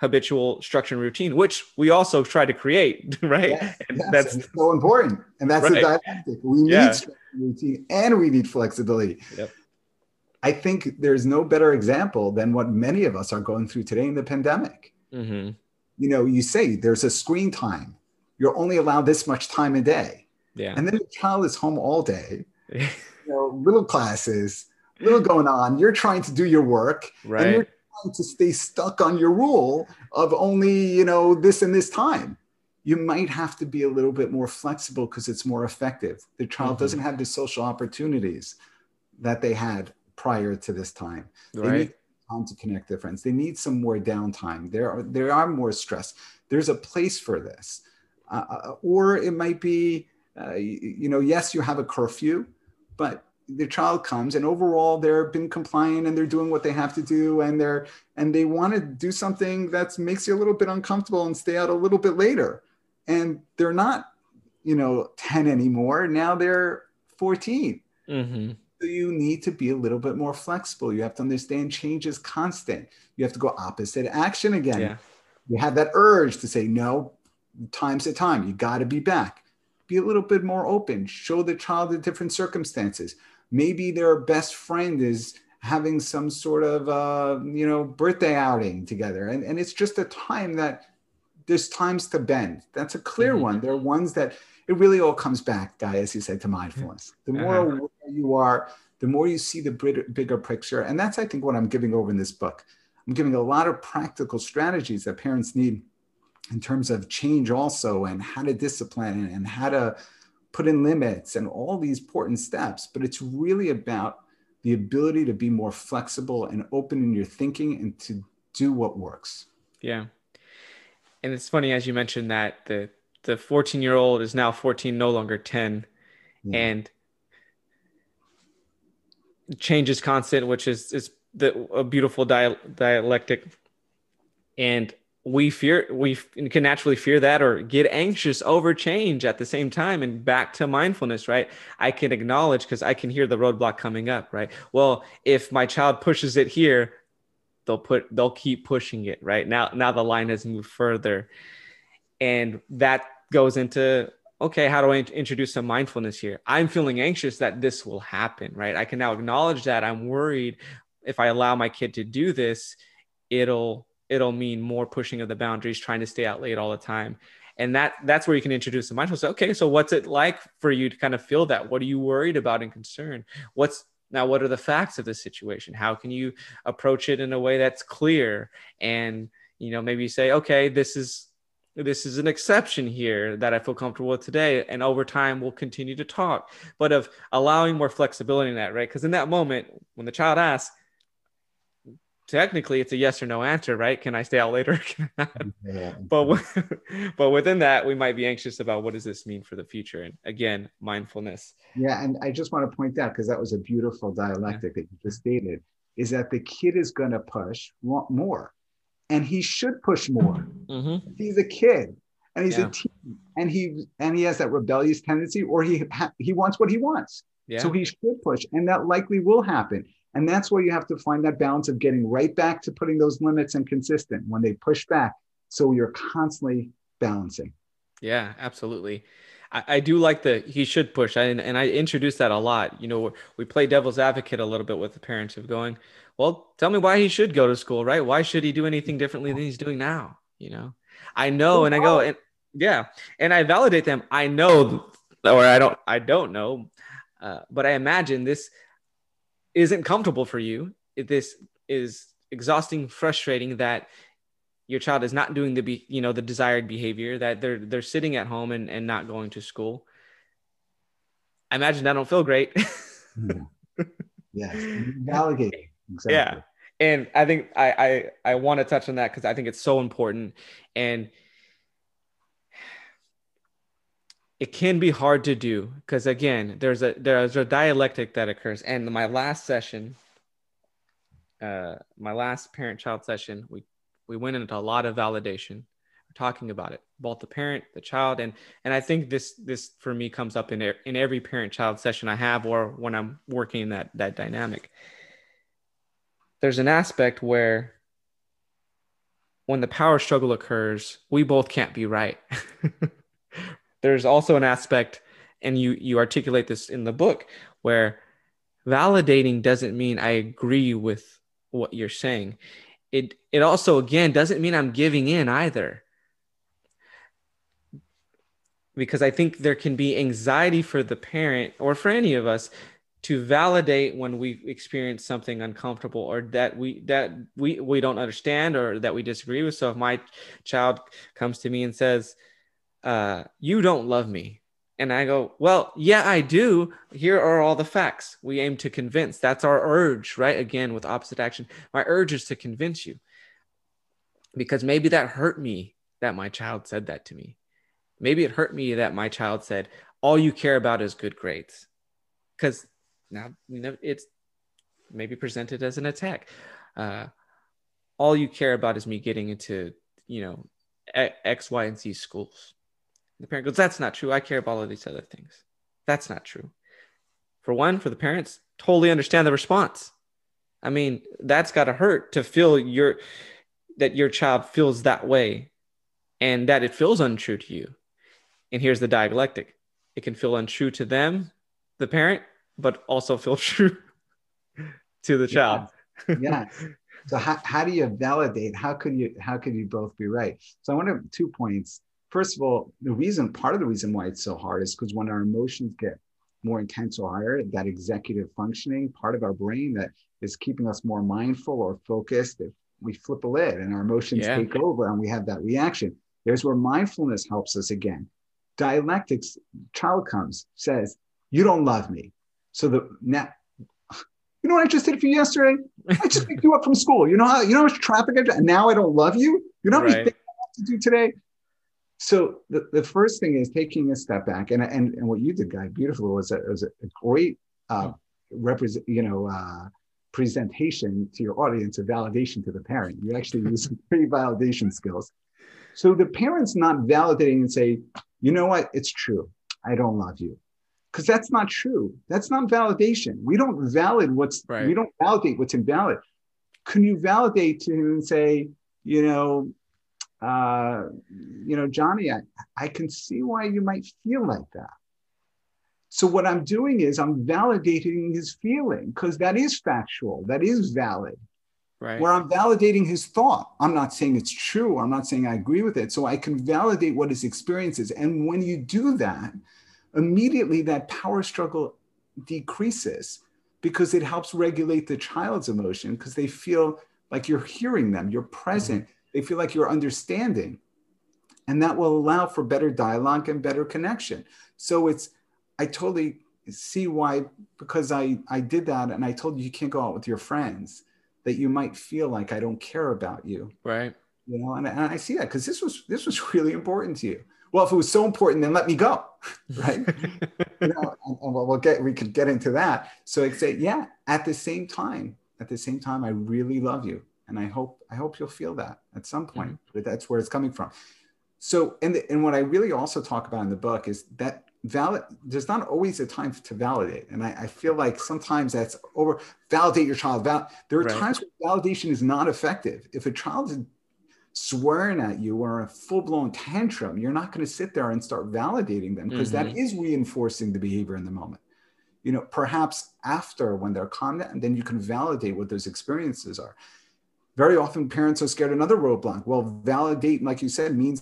[SPEAKER 1] habitual structure and routine, which we also try to create, right?
[SPEAKER 2] Yes, yes, that's so important. And that's right. the dialectic. We need yeah. routine and we need flexibility. Yep. I think there's no better example than what many of us are going through today in the pandemic. Mm-hmm. You know, you say there's a screen time. You're only allowed this much time a day.
[SPEAKER 1] Yeah.
[SPEAKER 2] And then the child is home all day. you know, little classes, little going on. You're trying to do your work.
[SPEAKER 1] Right. And you're trying
[SPEAKER 2] to stay stuck on your rule of only, you know, this and this time. You might have to be a little bit more flexible because it's more effective. The child mm-hmm. doesn't have the social opportunities that they had prior to this time.
[SPEAKER 1] Right.
[SPEAKER 2] Time to connect their friends. They need some more downtime. There are there are more stress. There's a place for this, uh, uh or it might be, uh, you, know, yes, you have a curfew, but the child comes and overall they've been compliant and they're doing what they have to do and they're and they want to do something that makes you a little bit uncomfortable and stay out a little bit later and they're not you know 10 anymore now they're 14 mm-hmm. You need to be a little bit more flexible. You have to understand change is constant. You have to go opposite action again.
[SPEAKER 1] Yeah.
[SPEAKER 2] you have that urge to say no time's the time. You got to be back. Be a little bit more open. Show the child the different circumstances. Maybe their best friend is having some sort of uh, you know birthday outing together. And, and it's just a time that there's times to bend. That's a clear mm-hmm. one. There are ones that it really all comes back guy as you said to mindfulness the more uh-huh. aware you are the more you see the bigger picture and that's i think what i'm giving over in this book i'm giving a lot of practical strategies that parents need in terms of change also and how to discipline and how to put in limits and all these important steps, but it's really about the ability to be more flexible and open in your thinking and to do what works.
[SPEAKER 1] Yeah. And it's funny as you mentioned that the the 14 year old is now 14, no longer 10. Yeah. And change is constant, which is is the a beautiful dialectic. And we fear we can naturally fear that or get anxious over change at the same time and back to mindfulness right i can acknowledge because i can hear the roadblock coming up right well if my child pushes it here they'll put they'll keep pushing it right now now the line has moved further and that goes into okay how do i introduce some mindfulness here i'm feeling anxious that this will happen right i can now acknowledge that i'm worried if i allow my kid to do this it'll it'll mean more pushing of the boundaries, trying to stay out late all the time. And that that's where you can introduce the mindfulness. Okay, so what's it like for you to kind of feel that? What are you worried about and concerned? What's now what are the facts of the situation? How can you approach it in a way that's clear? And you know, maybe say, okay, this is this is an exception here that I feel comfortable with today. And over time, we'll continue to talk, but of allowing more flexibility in that, right? Because in that moment, when the child asks, technically it's a yes or no answer, right? Can I stay out later? yeah. But but within that, we might be anxious about what does this mean for the future? And again, mindfulness.
[SPEAKER 2] Yeah, and I just want to point out because that was a beautiful dialectic yeah. that you just stated, is that the kid is going to push want more, and he should push more. Mm-hmm. He's a kid, and he's yeah. a teen, and he and he has that rebellious tendency, or he he wants what he wants. Yeah. So he should push, and that likely will happen. And that's where you have to find that balance of getting right back to putting those limits and consistent when they push back. So you're constantly balancing.
[SPEAKER 1] Yeah, absolutely. I, I do like the he should push, I, and, and I introduce that a lot. You know, we play devil's advocate a little bit with the parents of going, well, tell me why he should go to school, right? Why should he do anything differently than he's doing now? You know, I know, and I go, and yeah, and I validate them. I know, or I don't, I don't know, uh, but I imagine this isn't comfortable for you, this is exhausting, frustrating that your child is not doing the be, you know the desired behavior that they're they're sitting at home and, and not going to school. I imagine that don't feel great.
[SPEAKER 2] Yeah. yes validating
[SPEAKER 1] exactly. yeah. And i think i i, I want to touch on that because i think it's so important. And it can be hard to do because again there's a there's a dialectic that occurs. And my last session uh my last parent child session we we went into a lot of validation talking about it both the parent the child and and i think this this for me comes up in in every parent child session i have or when i'm working in that that dynamic there's an aspect where when the power struggle occurs, we both can't be right. there's also an aspect, and you you articulate this in the book, where validating doesn't mean I agree with what you're saying. It it also again doesn't mean I'm giving in either. Because I think there can be anxiety for the parent or for any of us to validate when we experience something uncomfortable or that we that we we don't understand or that we disagree with so if my child comes to me and says uh, you don't love me and i go well yeah i do. Here are all the facts. We aim to convince. That's our urge right? Again with opposite action. My urge is to convince you. Because maybe that hurt me that my child said that to me. Maybe it hurt me that my child said all you care about is good grades. Because now you know it's maybe presented as an attack. Uh, all you care about is me getting into you know x y and z schools the parent goes that's not true i care about all of these other things that's not true for one for the parents totally understand the response i mean that's got to hurt to feel your that your child feels that way and that it feels untrue to you and here's the dialectic it can feel untrue to them the parent but also feel true to the child.
[SPEAKER 2] Yeah. So how, how do you validate? How could you how could you both be right? So I want to two points. First of all, the reason part of the reason why it's so hard is because when our emotions get more intense or higher, that executive functioning part of our brain that is keeping us more mindful or focused, if we flip a lid and our emotions yeah. take over and we have that reaction, there's where mindfulness helps us again. Dialectics, child comes, says, You don't love me. So the now, you know what I just did for you yesterday? I just picked you up from school. You know how you know how much traffic I and now I don't love you. You know how many right. things I have to do today. So the, the first thing is taking a step back, and and, and what you did, guy, beautiful was a, was a great uh, represent, you know, uh, presentation to your audience, a validation to the parent. You actually use some pretty validation skills. So the parent's not validating and say, you know what, it's true. I don't love you because that's not true. That's not validation. We don't valid what's right. we don't validate what's invalid. Can you validate to him and say, you know, uh, you know, Johnny, I, I can see why you might feel like that. So what I'm doing is I'm validating his feeling because that is factual, that is valid. Right. Where I'm validating his thought. I'm not saying it's true. I'm not saying I agree with it. So I can validate what his experience is. And when you do that, immediately that power struggle decreases because it helps regulate the child's emotion because they feel like you're hearing them, you're present, mm-hmm. They feel like you're understanding. And that will allow for better dialogue and better connection. So it's, I totally see why, because I, I did that and I told you you can't go out with your friends, that you might feel like I don't care about you.
[SPEAKER 1] Right.
[SPEAKER 2] You know, and, and I see that because this was this was really important to you well, if it was so important, then let me go, right? you know, and, and we'll, we'll get we could get into that. So I say, yeah. At the same time, at the same time, I really love you, and I hope I hope you'll feel that at some point. Mm-hmm. But that's where it's coming from. So, and the, and what I really also talk about in the book is that valid. There's not always a time to validate, and I, I feel like sometimes that's over. Validate your child. Val, there are right. times where validation is not effective. If a child is swearing at you or a full-blown tantrum you're not going to sit there and start validating them because mm-hmm. that is reinforcing the behavior in the moment you know perhaps after when they're calm down then you can validate what those experiences are very often parents are scared another roadblock well validate like you said means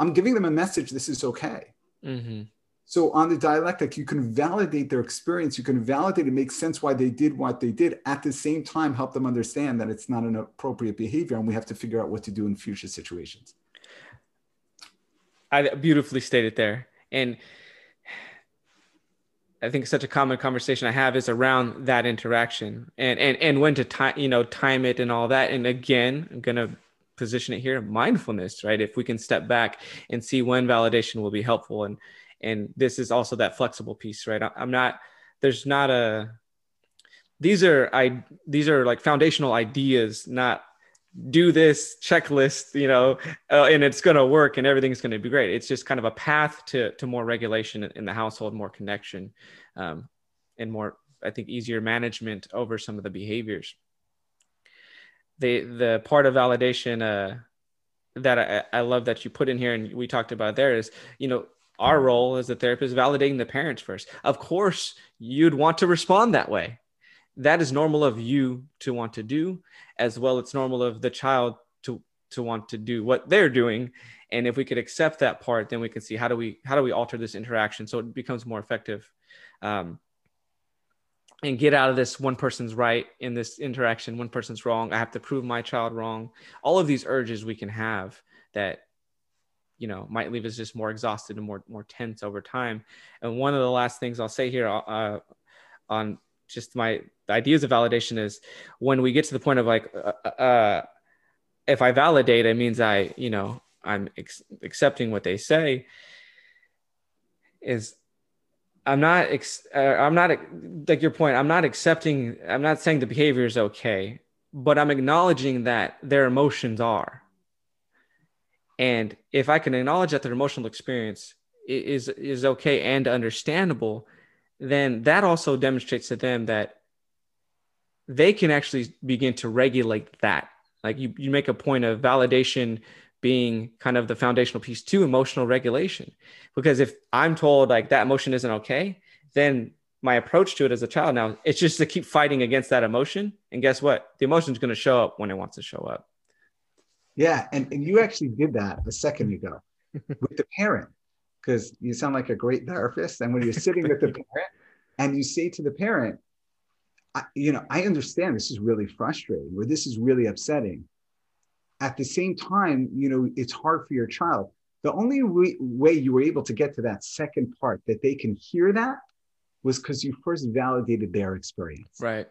[SPEAKER 2] i'm giving them a message this is okay mm-hmm. So on the dialectic, you can validate their experience. You can validate and make sense why they did what they did. At the same time, help them understand that it's not an appropriate behavior, and we have to figure out what to do in future situations.
[SPEAKER 1] I beautifully stated there, and I think such a common conversation I have is around that interaction and and and when to time you know time it and all that. And again, I'm gonna position it here mindfulness, right? If we can step back and see when validation will be helpful and and this is also that flexible piece right i'm not there's not a these are i these are like foundational ideas not do this checklist you know uh, and it's going to work and everything's going to be great. It's just kind of a path to to more regulation in the household more connection um, and more i think easier management over some of the behaviors. The the part of validation uh, that I, I love that you put in here and we talked about there is you know our role as a therapist validating the parents first. Of course you'd want to respond that way that is normal of you to want to do as well it's normal of the child to to want to do what they're doing. And if we could accept that part then we can see how do we how do we alter this interaction so it becomes more effective um, and get out of this one person's right in this interaction one person's wrong. I have to prove my child wrong. All of these urges we can have that you know might leave us just more exhausted and more more tense over time. And one of the last things i'll say here uh, on just my ideas of validation is when we get to the point of like uh, uh, uh if i validate it means i you know i'm ex- accepting what they say is I'm not, ex- uh, I'm not like your point. I'm not accepting. I'm not saying the behavior is okay, but I'm acknowledging that their emotions are. And if I can acknowledge that their emotional experience is is okay and understandable, then that also demonstrates to them that they can actually begin to regulate that. Like you, you make a point of validation being kind of the foundational piece to emotional regulation. Because if I'm told like that emotion isn't okay, then my approach to it as a child now it's just to keep fighting against that emotion. And guess what? The emotion is going to show up when it wants to show up.
[SPEAKER 2] Yeah, and, and you actually did that a second ago with the parent because you sound like a great therapist. And when you're sitting with the parent and you say to the parent, I, you know, I understand this is really frustrating or this is really upsetting at the same time, you know, it's hard for your child. The only re- way you were able to get to that second part that they can hear that was because you first validated their experience.
[SPEAKER 1] Right.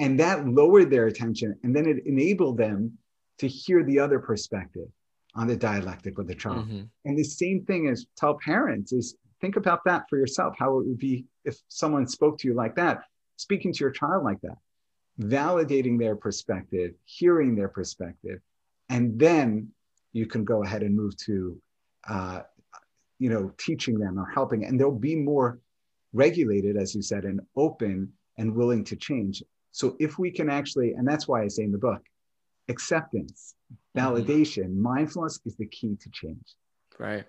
[SPEAKER 2] And that lowered their attention. And then it enabled them to hear the other perspective on the dialectic with the child. Mm-hmm. And the same thing as tell parents is think about that for yourself, how it would be if someone spoke to you like that, speaking to your child like that, validating their perspective, hearing their perspective, and then you can go ahead and move to uh, you know teaching them or helping and they'll be more regulated as you said and open and willing to change so if we can actually and that's why i say in the book acceptance mm-hmm. validation mindfulness is the key to change
[SPEAKER 1] right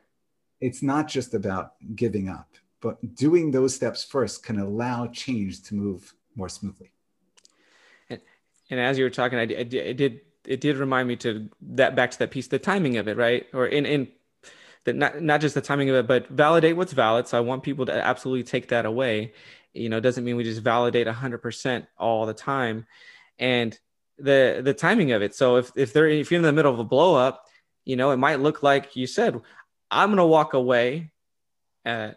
[SPEAKER 2] it's not just about giving up but doing those steps first can allow change to move more smoothly
[SPEAKER 1] and, and as you were talking I, I, I did it did remind me to that back to that piece, the timing of it, right? Or in in that not not just the timing of it, but validate what's valid. So I want people to absolutely take that away. You know, doesn't mean we just validate 100% all the time, and the the timing of it. So if if they're if you're in the middle of a blow up, you know, it might look like you said, I'm gonna walk away. Uh,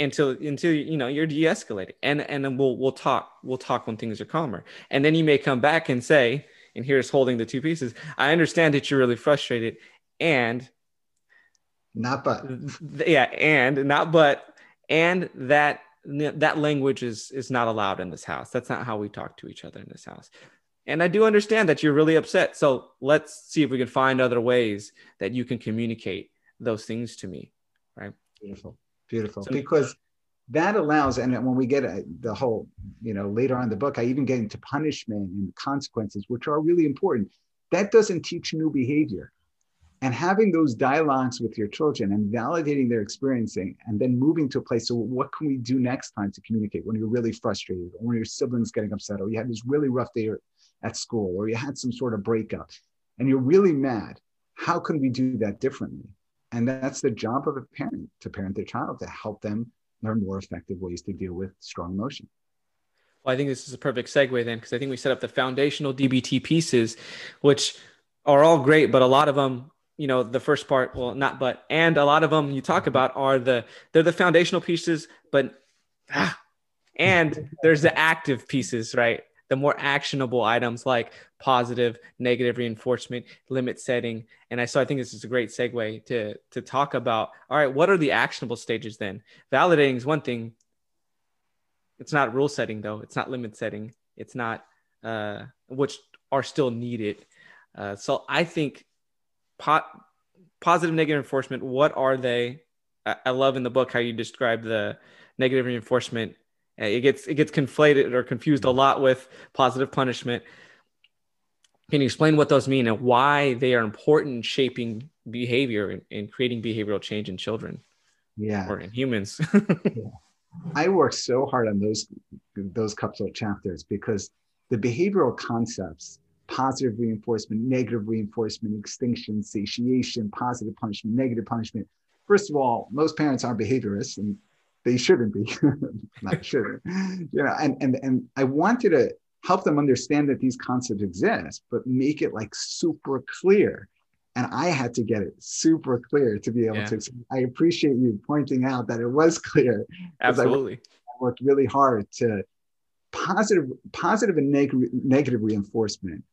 [SPEAKER 1] until until you know you're de-escalating and and then we'll we'll talk we'll talk when things are calmer and then you may come back and say and here's holding the two pieces. I understand that you're really frustrated and
[SPEAKER 2] not but
[SPEAKER 1] yeah, and not but and that that language is is not allowed in this house. That's not how we talk to each other in this house. And I do understand that you're really upset. So let's see if we can find other ways that you can communicate those things to me. Right.
[SPEAKER 2] Beautiful. Beautiful. So, because that allows and when we get a, the whole you know later on the book i even get into punishment and consequences which are really important that doesn't teach new behavior and having those dialogues with your children and validating their experiencing and then moving to a place so what can we do next time to communicate when you're really frustrated or when your siblings getting upset or you had this really rough day at school or you had some sort of breakup and you're really mad how can we do that differently and that's the job of a parent to parent their child to help them learn more effective ways to deal with strong emotion.
[SPEAKER 1] Well, I think this is a perfect segue then, because I think we set up the foundational DBT pieces, which are all great, but a lot of them, you know, the first part, well, not but, and a lot of them you talk about are the they're the foundational pieces, but ah, and there's the active pieces, right? The more actionable items like positive, negative reinforcement, limit setting. And I so I think this is a great segue to to talk about all right, what are the actionable stages then? Validating is one thing. It's not rule setting though. It's not limit setting. It's not uh, which are still needed. Uh, so I think pot, positive negative reinforcement. What are they? I, I love in the book how you describe the negative reinforcement Eh, it gets it gets conflated or confused a mm-hmm. lot with positive punishment. Can you explain what those mean and why they are important in shaping behavior and, and creating behavioral change in children?
[SPEAKER 2] Yeah.
[SPEAKER 1] Or in humans.
[SPEAKER 2] yeah. I worked so hard on those those couple of chapters because the behavioral concepts positive reinforcement, negative reinforcement, extinction, satiation, positive punishment, negative punishment. First of all, most parents are behaviorists and they shouldn't be. Not shouldn't. You know, and, and and I wanted to help them understand that these concepts exist, but make it like super clear. And I had to get it super clear to be able yeah. to. I appreciate you pointing out that it was clear.
[SPEAKER 1] Absolutely.
[SPEAKER 2] I worked really hard to positive, positive and neg- negative reinforcement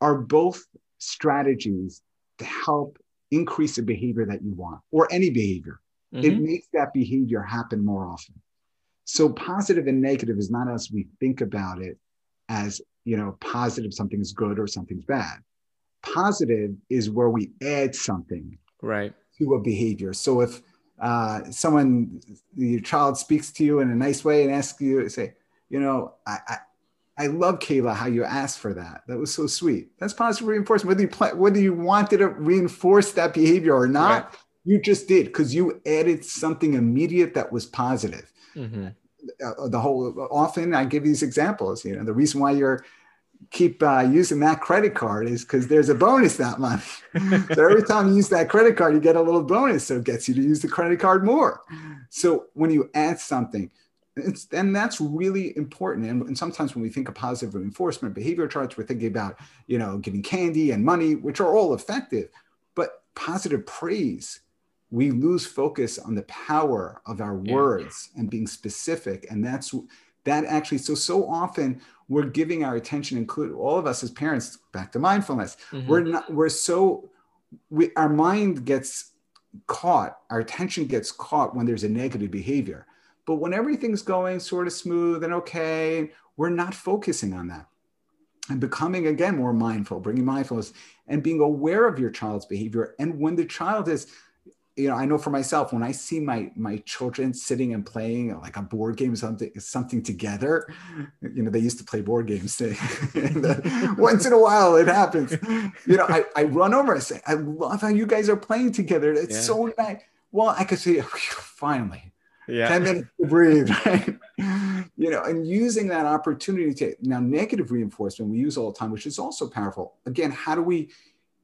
[SPEAKER 2] are both strategies to help increase the behavior that you want or any behavior. Mm-hmm. It makes that behavior happen more often. So positive and negative is not as we think about it as, you know, positive something's good or something's bad. Positive is where we add something
[SPEAKER 1] right
[SPEAKER 2] to a behavior. So if uh, someone, your child speaks to you in a nice way and asks you say, you know, I, I I love Kayla how you asked for that. That was so sweet. That's positive reinforcement. Whether you play, whether you wanted to reinforce that behavior or not, right. You just did because you added something immediate that was positive. Mm-hmm. Uh, the whole often I give these examples. You know, the reason why you're keep uh, using that credit card is because there's a bonus that month. so every time you use that credit card, you get a little bonus, so it gets you to use the credit card more. So when you add something it's, and that's really important. And, and, sometimes when we think of positive reinforcement behavior charts, we're thinking about, you know, giving candy and money, which are all effective. But positive praise, we lose focus on the power of our yeah. words and being specific. And that's that actually, so, so often we're giving our attention, include all of us as parents, back to mindfulness. Mm-hmm. We're not, we're so, we, our mind gets caught, our attention gets caught when there's a negative behavior but when everything's going sort of smooth and okay, we're not focusing on that and becoming again more mindful, bringing mindfulness and being aware of your child's behavior. And when the child is, you know, I know for myself, when I see my my children sitting and playing like a board game, something something together, you know, they used to play board games. uh, once in a while, it happens. You know, I, I run over and say, I love how you guys are playing together. It's yeah. so nice. Well, I could say, finally,
[SPEAKER 1] yeah.
[SPEAKER 2] 10 minutes to breathe, right? you know, and using that opportunity to now negative reinforcement we use all the time, which is also powerful. Again, how do we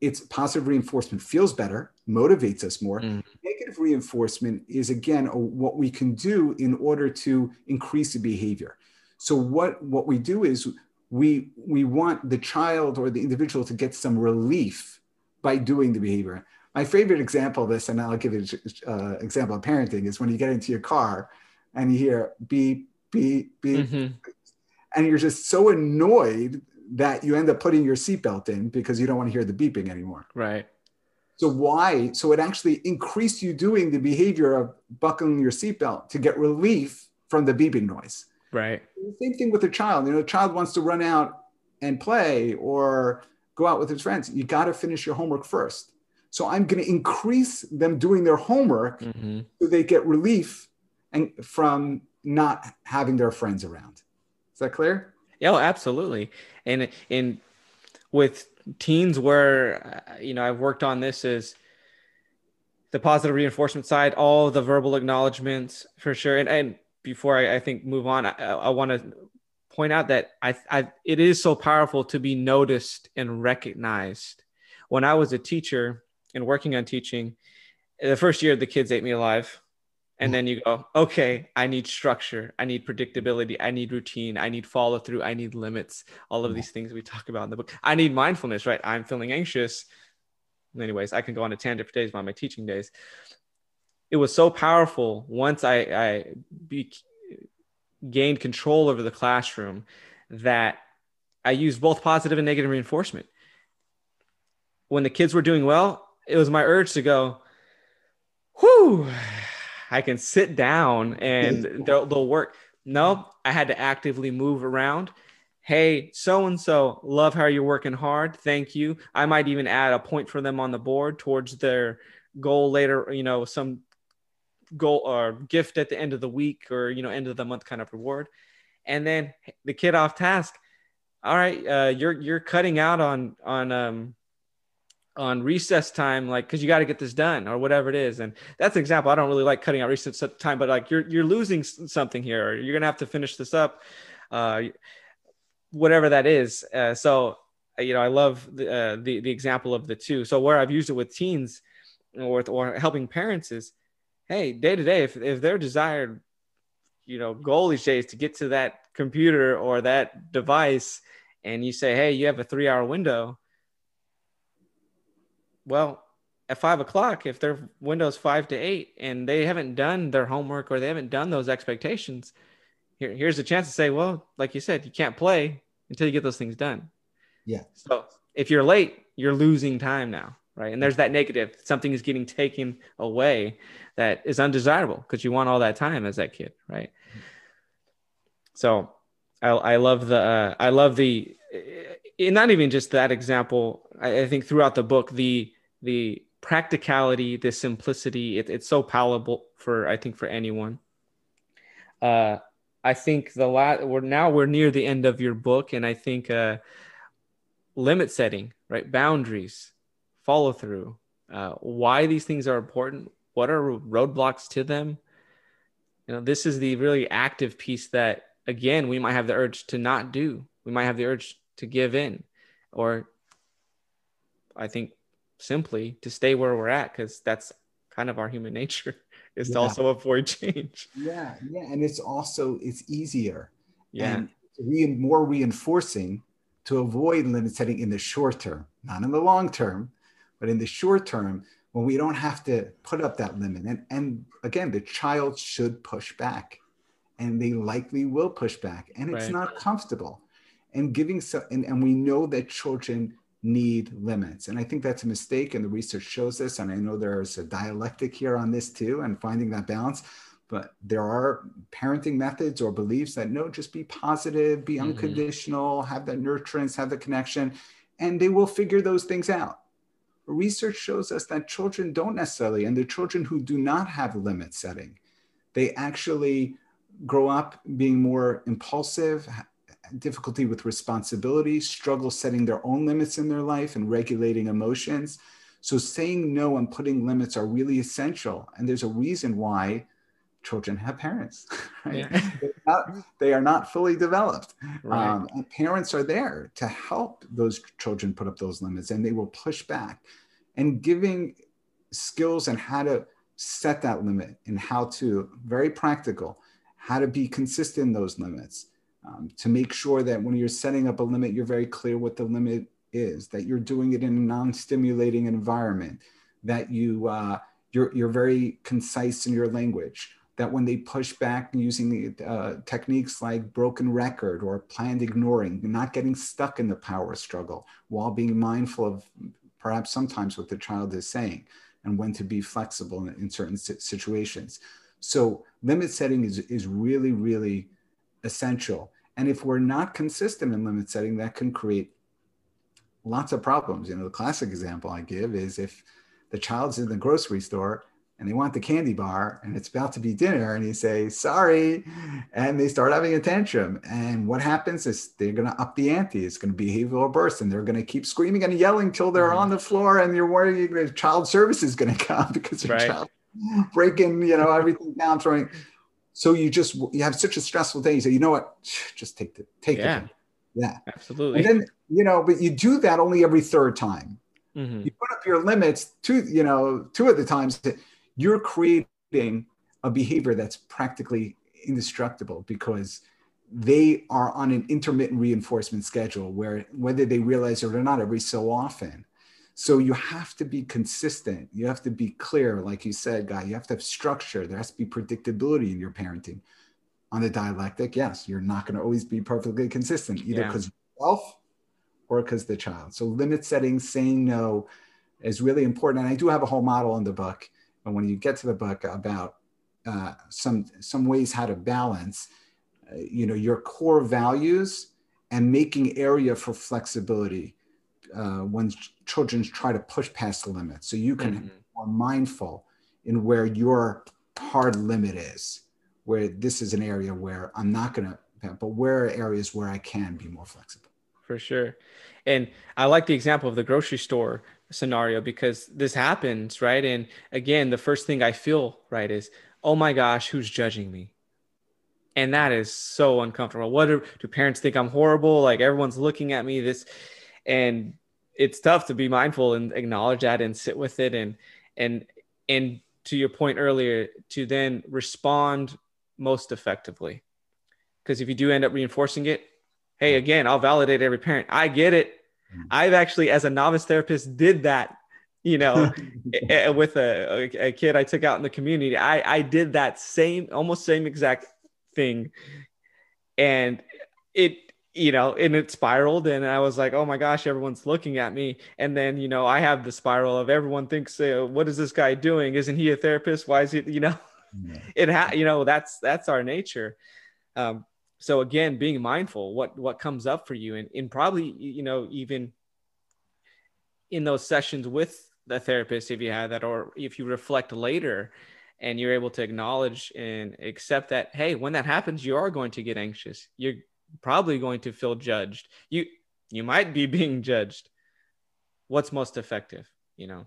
[SPEAKER 2] it's positive reinforcement feels better, motivates us more. Mm. Negative reinforcement is again a, what we can do in order to increase the behavior. So what what we do is we we want the child or the individual to get some relief by doing the behavior my favorite example of this, and I'll give you an uh, example of parenting, is when you get into your car and you hear beep, beep, beep, mm-hmm. and you're just so annoyed that you end up putting your seatbelt in because you don't want to hear the beeping anymore.
[SPEAKER 1] Right.
[SPEAKER 2] So why? So it actually increased you doing the behavior of buckling your seatbelt to get relief from the beeping noise.
[SPEAKER 1] Right.
[SPEAKER 2] Same thing with a child. You know, a child wants to run out and play or go out with his friends. You got to finish your homework first. So I'm going to increase them doing their homework mm-hmm. so they get relief and from not having their friends around. Is that clear?
[SPEAKER 1] Yeah, oh, absolutely. And in with teens where uh, you know I've worked on this is the positive reinforcement side, all the verbal acknowledgments for sure. And and before I, I think move on, I, I want to point out that I, I it is so powerful to be noticed and recognized. When I was a teacher, and working on teaching, the first year the kids ate me alive. And then you go, okay, I need structure, I need predictability, I need routine, I need follow through, I need limits, all of mm-hmm. these things we talk about in the book. I need mindfulness, right? I'm feeling anxious. Anyways, I can go on a tangent for days about my teaching days. It was so powerful once I, I be, gained control over the classroom that I used both positive and negative reinforcement. When the kids were doing well, it was my urge to go, whew, I can sit down and they'll, they'll work. No, I had to actively move around. Hey, so and so, love how you're working hard. Thank you. I might even add a point for them on the board towards their goal later, you know, some goal or gift at the end of the week or, you know, end of the month kind of reward. And then the kid off task, all right, uh, you're you're cutting out on on um on recess time, like because you got to get this done or whatever it is. And that's an example. I don't really like cutting out recess time, but like you're you're losing something here, or you're gonna have to finish this up, uh, whatever that is. Uh, so you know, I love the, uh, the the example of the two. So where I've used it with teens or or helping parents is, hey, day to day, if if their desired, you know, goal each day is to get to that computer or that device, and you say, hey, you have a three hour window well, at five o'clock, if their window's five to eight and they haven't done their homework or they haven't done those expectations, here, here's a chance to say, well, like you said, you can't play until you get those things done.
[SPEAKER 2] Yeah.
[SPEAKER 1] So if you're late, you're losing time now, right? And there's that negative. Something is getting taken away that is undesirable because you want all that time as that kid, right? So I, I love the uh, I love the not even just that example. I, I think throughout the book, the the practicality, the simplicity, it, it's so palatable for I think for anyone. Uh, I think the last we're now we're near the end of your book, and I think uh, limit setting, right, boundaries, follow through, uh, why these things are important, what are roadblocks to them. You know, this is the really active piece that again we might have the urge to not do. We might have the urge to give in, or I think simply to stay where we're at because that's kind of our human nature is yeah. to also avoid change.
[SPEAKER 2] Yeah yeah and it's also it's easier. Yeah. And re- more reinforcing to avoid limit setting in the short term not in the long term but in the short term when we don't have to put up that limit. And and again the child should push back and they likely will push back and it's right. not comfortable. And giving so and, and we know that children need limits. And I think that's a mistake, and the research shows this. And I know there's a dialectic here on this too, and finding that balance. But there are parenting methods or beliefs that no, just be positive, be mm-hmm. unconditional, have that nurturance, have the connection, and they will figure those things out. Research shows us that children don't necessarily, and the children who do not have limit setting, they actually grow up being more impulsive, difficulty with responsibility, struggle setting their own limits in their life and regulating emotions. So, saying no and putting limits are really essential. And there's a reason why children have parents, right? Yeah. not, they are not fully developed. Right. Um, parents are there to help those children put up those limits and they will push back. And giving skills and how to set that limit and how to, very practical, how to be consistent in those limits um, to make sure that when you're setting up a limit, you're very clear what the limit is, that you're doing it in a non-stimulating environment, that you uh, you're you're very concise in your language. That when they push back using uh, techniques like broken record or planned ignoring, not getting stuck in the power struggle, while being mindful of perhaps sometimes what the child is saying and when to be flexible in, in certain situations. So limit setting is is really really essential. And if we're not consistent in limit setting, that can create lots of problems. You know, the classic example I give is if the child's in the grocery store and they want the candy bar and it's about to be dinner and you say sorry and they start having a tantrum and what happens is they're going to up the ante it's going to be behavioral burst and they're going to keep screaming and yelling till they're mm-hmm. on the floor and you're worried the child service is going to come because their right. child breaking you know everything down throwing so you just you have such a stressful day. You say, you know what, just take the take yeah. it. Yeah,
[SPEAKER 1] absolutely.
[SPEAKER 2] And then you know, but you do that only every third time. Mm-hmm. You put up your limits two, you know, two of the times you're creating a behavior that's practically indestructible because they are on an intermittent reinforcement schedule where whether they realize it or not every so often so you have to be consistent. You have to be clear, like you said, Guy. You have to have structure. There has to be predictability in your parenting. On the dialectic, yes, you're not going to always be perfectly consistent, either because yeah. yourself or because the child. So limit setting, saying no, is really important. And I do have a whole model in the book. And when you get to the book about uh, some some ways how to balance, uh, you know, your core values and making area for flexibility uh, when children try to push past the limit. So you can mm-hmm. be more mindful in where your hard limit is, where this is an area where I'm not going to, but where are areas where I can be more flexible.
[SPEAKER 1] for sure. And I like the example of the grocery store scenario because this happens, right? And again, the first thing I feel, right, is, oh my gosh, who's judging me? And that is so uncomfortable. What do, do parents think I'm horrible? Like everyone's looking at me. This, and it's tough to be mindful and acknowledge that and sit with it and and and to your point earlier to then respond most effectively. Because if you do end up reinforcing it hey again i'll validate every parent. I get it. Mm. i've actually as a novice therapist did that you know with a, a, kid i took out in the community. I i did that same almost same exact thing. And it you know, and it spiraled, and I was like, oh my gosh, everyone's looking at me. And then, you know, I have the spiral of everyone thinks, uh, what is this guy doing? Isn't he a therapist? Why is he, you know, yeah. it ha- you know, that's that's our nature. Um, so again, being mindful, what what comes up for you, and, and probably, you know, even in those sessions with the therapist, if you have that, or if you reflect later, and you're able to acknowledge and accept that hey when that happens you are going to get anxious you're probably going to feel judged. You you might be being judged. What's most effective, you know?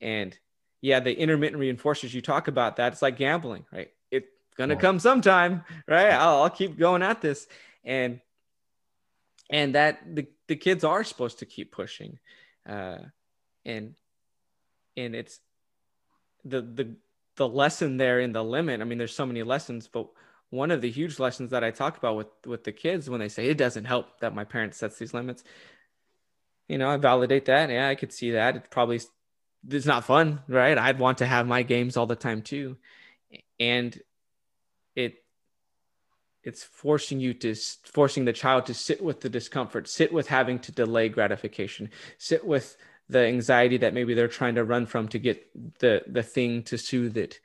[SPEAKER 1] And yeah, the intermittent reinforcers you talk about that it's like gambling, right? It's gonna yeah. come sometime, right? I'll, I'll keep going at this, and and that the the kids are supposed to keep pushing, uh, and and it's the the the lesson there in the limit. I mean, there's so many lessons, but one of the huge lessons that I talk about with with the kids when they say it doesn't help that my parents sets these limits. You know, I validate that. Yeah, I could see that. It's probably it's not fun, right? I'd want to have my games all the time too. And it it's forcing you to forcing the child to sit with the discomfort, sit with having to delay gratification, sit with the anxiety that maybe they're trying to run from to get the the thing to soothe it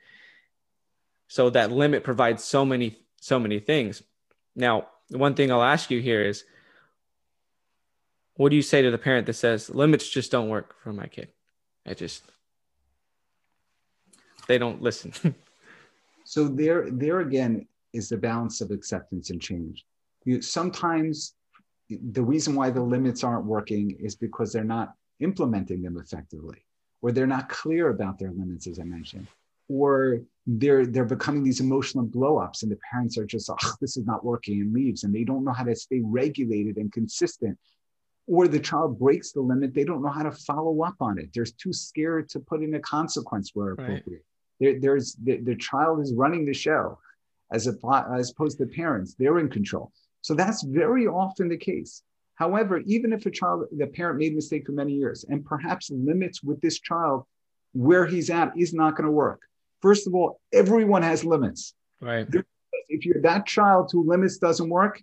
[SPEAKER 1] so that limit provides so many, so many things. Now, one thing I'll ask you here is what do you say to the parent that says limits just don't work for my kid? I just they don't listen.
[SPEAKER 2] so there there again is the balance of acceptance and change. You sometimes the reason why the limits aren't working is because they're not implementing them effectively or they're not clear about their limits as I mentioned or they're they're becoming these emotional blow-ups and the parents are just oh this is not working and leaves and they don't know how to stay regulated and consistent. Or the child breaks the limit they don't know how to follow up on it. They're too scared to put in a consequence where appropriate. Right. there, there's the, the child is running the show as, a, as opposed to parents. They're in control. So that's very often the case. However even if a child the parent made a mistake for many years and perhaps limits with this child where he's at is not going to work First of all, everyone has limits.
[SPEAKER 1] Right.
[SPEAKER 2] If you're that child who limits doesn't work,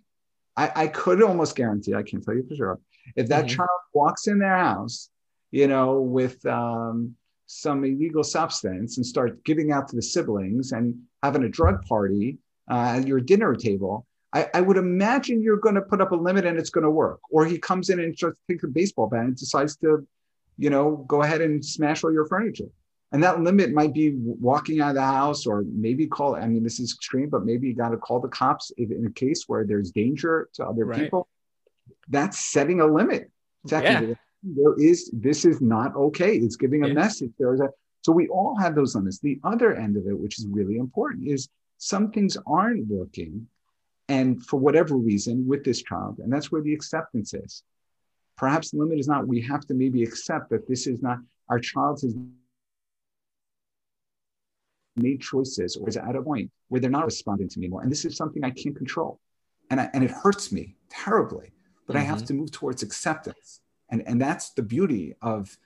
[SPEAKER 2] I, I could almost guarantee, I can't tell you for sure, if that mm-hmm. child walks in their house, you know, with um, some illegal substance and start giving out to the siblings and having a drug party uh, at your dinner table, I, I, would imagine you're going to put up a limit and it's going to work. Or he comes in and just takes a baseball bat and decides to, you know, go ahead and smash all your furniture. And that limit might be walking out of the house or maybe call, I mean, this is extreme, but maybe you got to call the cops if, in a case where there's danger to other right. people. That's setting a limit. Secondly, yeah. there is, this is not okay. It's giving a yeah. message. There is a, so we all have those limits. The other end of it, which is really important, is some things aren't working. And for whatever reason with this child, and that's where the acceptance is. Perhaps the limit is not, we have to maybe accept that this is not, our child has made choices or is at a point where they're not responding to me anymore. And this is something I can't control. And, I, and it hurts me terribly, but mm-hmm. I have mm-hmm. to move towards acceptance. And, and that's the beauty of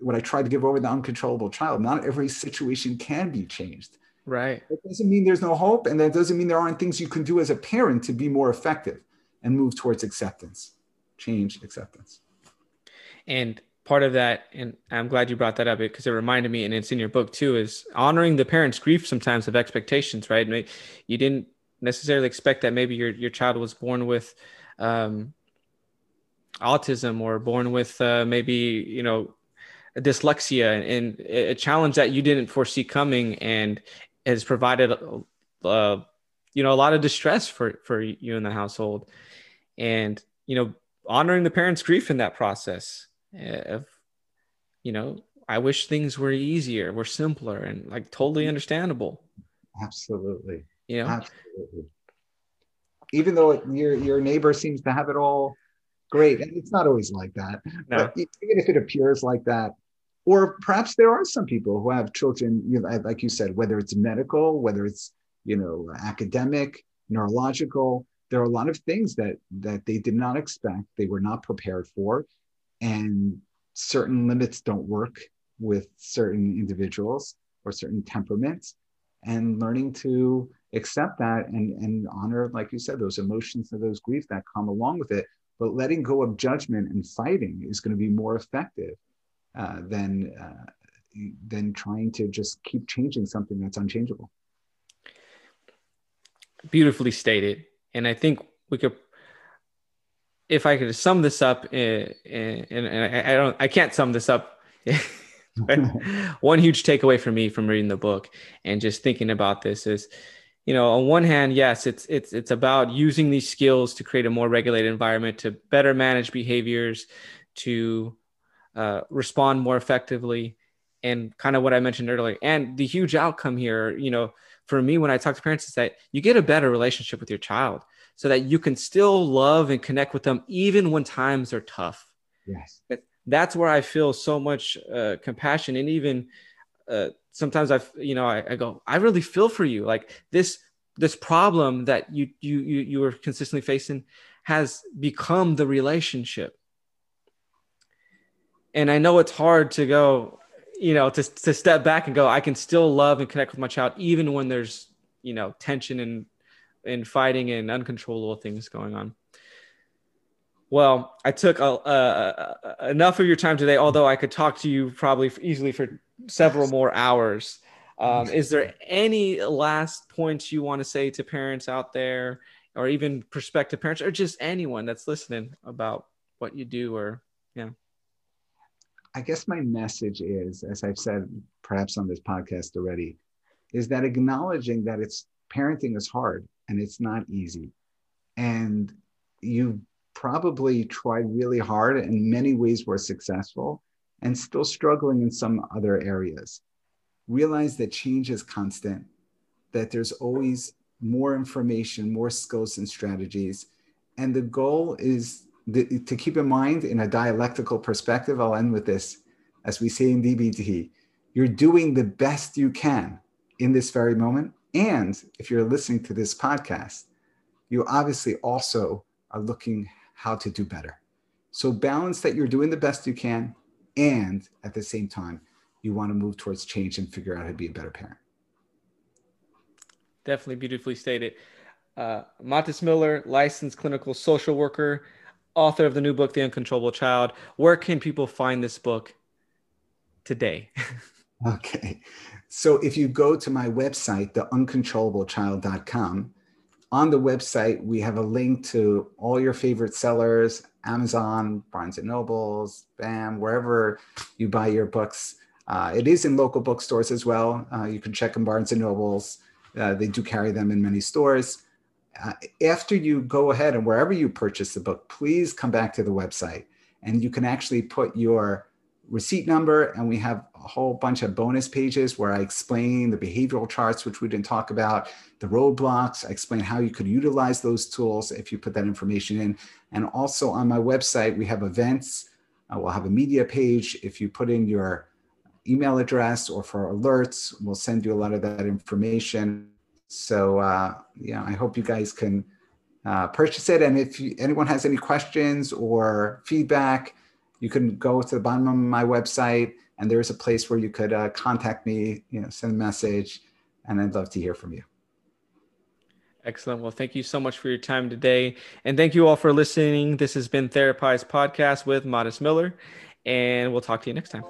[SPEAKER 2] what I try to give over the uncontrollable child. Not every situation can be changed.
[SPEAKER 1] Right.
[SPEAKER 2] It doesn't mean there's no hope. And that doesn't mean there aren't things you can do as a parent to be more effective and move towards acceptance, change, acceptance.
[SPEAKER 1] And part of that, and I'm glad you brought that up because it reminded me, and it's in your book too, is honoring the parents' grief sometimes of expectations, right? You didn't necessarily expect that maybe your your child was born with um, autism or born with uh, maybe you know dyslexia and a challenge that you didn't foresee coming and has provided uh, you know a lot of distress for for you in the household and you know honoring the parents' grief in that process. Of, you know, I wish things were easier, were simpler, and like totally understandable.
[SPEAKER 2] Absolutely.
[SPEAKER 1] You know,
[SPEAKER 2] absolutely. Even though your your neighbor seems to have it all great, and it's not always like that. No. But even if it appears like that, or perhaps there are some people who have children, you know, like you said, whether it's medical, whether it's you know academic, neurological, there are a lot of things that that they did not expect they were not prepared for and certain limits don't work with certain individuals or certain temperaments. And learning to accept that and and honor like you said those emotions and those griefs that come along with it. But letting go of judgment and fighting is going to be more effective uh, than uh, than trying to just keep changing something that's unchangeable.
[SPEAKER 1] Beautifully stated. And I think we could, if I could sum this up, and, I don't, I can't sum this up. one huge takeaway for me from reading the book and just thinking about this is, you know, on one hand, yes, it's it's it's about using these skills to create a more regulated environment to better manage behaviors, to uh, respond more effectively, and kind of what I mentioned earlier. And the huge outcome here, you know, for me when I talk to parents is that you get a better relationship with your child so that you can still love and connect with them even when times are tough.
[SPEAKER 2] Yes.
[SPEAKER 1] That's where I feel so much uh, compassion and even uh, sometimes I, you know, I, I go, I really feel for you. Like this, this problem that you, you, you, you were consistently facing has become the relationship. And I know it's hard to go, you know, to, to step back and go, I can still love and connect with my child, even when there's, you know, tension and, and fighting and uncontrollable things going on. Well, I took a, enough of your time today, although I could talk to you probably easily for several more hours. Um, is there any last points you want to say to parents out there, or even prospective parents, or just anyone that's listening about what you do, or yeah?
[SPEAKER 2] I guess my message is, as I've said perhaps on this podcast already, is that acknowledging that it's parenting is hard and it's not easy. And you probably tried really hard and many ways were successful and still struggling in some other areas. Realize that change is constant, that there's always more information, more skills and strategies. And the goal is the, to keep in mind in a dialectical perspective, I'll end with this. As we say in DBT, you're doing the best you can in this very moment. And if you're listening to this podcast, you obviously also are looking how to do better. So balance that you're doing the best you can, and at the same time, you want to move towards change and figure out how to be a better parent.
[SPEAKER 1] Definitely beautifully stated. Uh, Matis Miller, licensed clinical social worker author of the new book, The Uncontrollable Child. Where can people find this book today?
[SPEAKER 2] okay. So if you go to my website, theuncontrollablechild.com, on the website, we have a link to all your favorite sellers, Amazon, Barnes and Nobles, BAM, wherever you buy your books. Uh, it is in local bookstores as well. Uh, you can check in Barnes and Nobles. Uh, they do carry them in many stores uh, after you go ahead and wherever you purchase the book, please come back to the website and you can actually put your receipt number and we have a whole bunch of bonus pages where I explain the behavioral charts, which we didn't talk about, the roadblocks. I explain how you could utilize those tools if you put that information in. And also on my website, we have events. Uh, we'll have a media page. If you put in your email address or for alerts, we'll send you a lot of that information. So uh, yeah, I hope you guys can uh, purchase it. And if you, anyone has any questions or feedback, you can go to the bottom of my website, and there's a place where you could uh, contact me, you know, send a message, and I'd love to hear from you.
[SPEAKER 1] Excellent. Well, thank you so much for your time today. And thank you all for listening. This has been Therapize Podcast with Matis Miller, and we'll talk to you next time.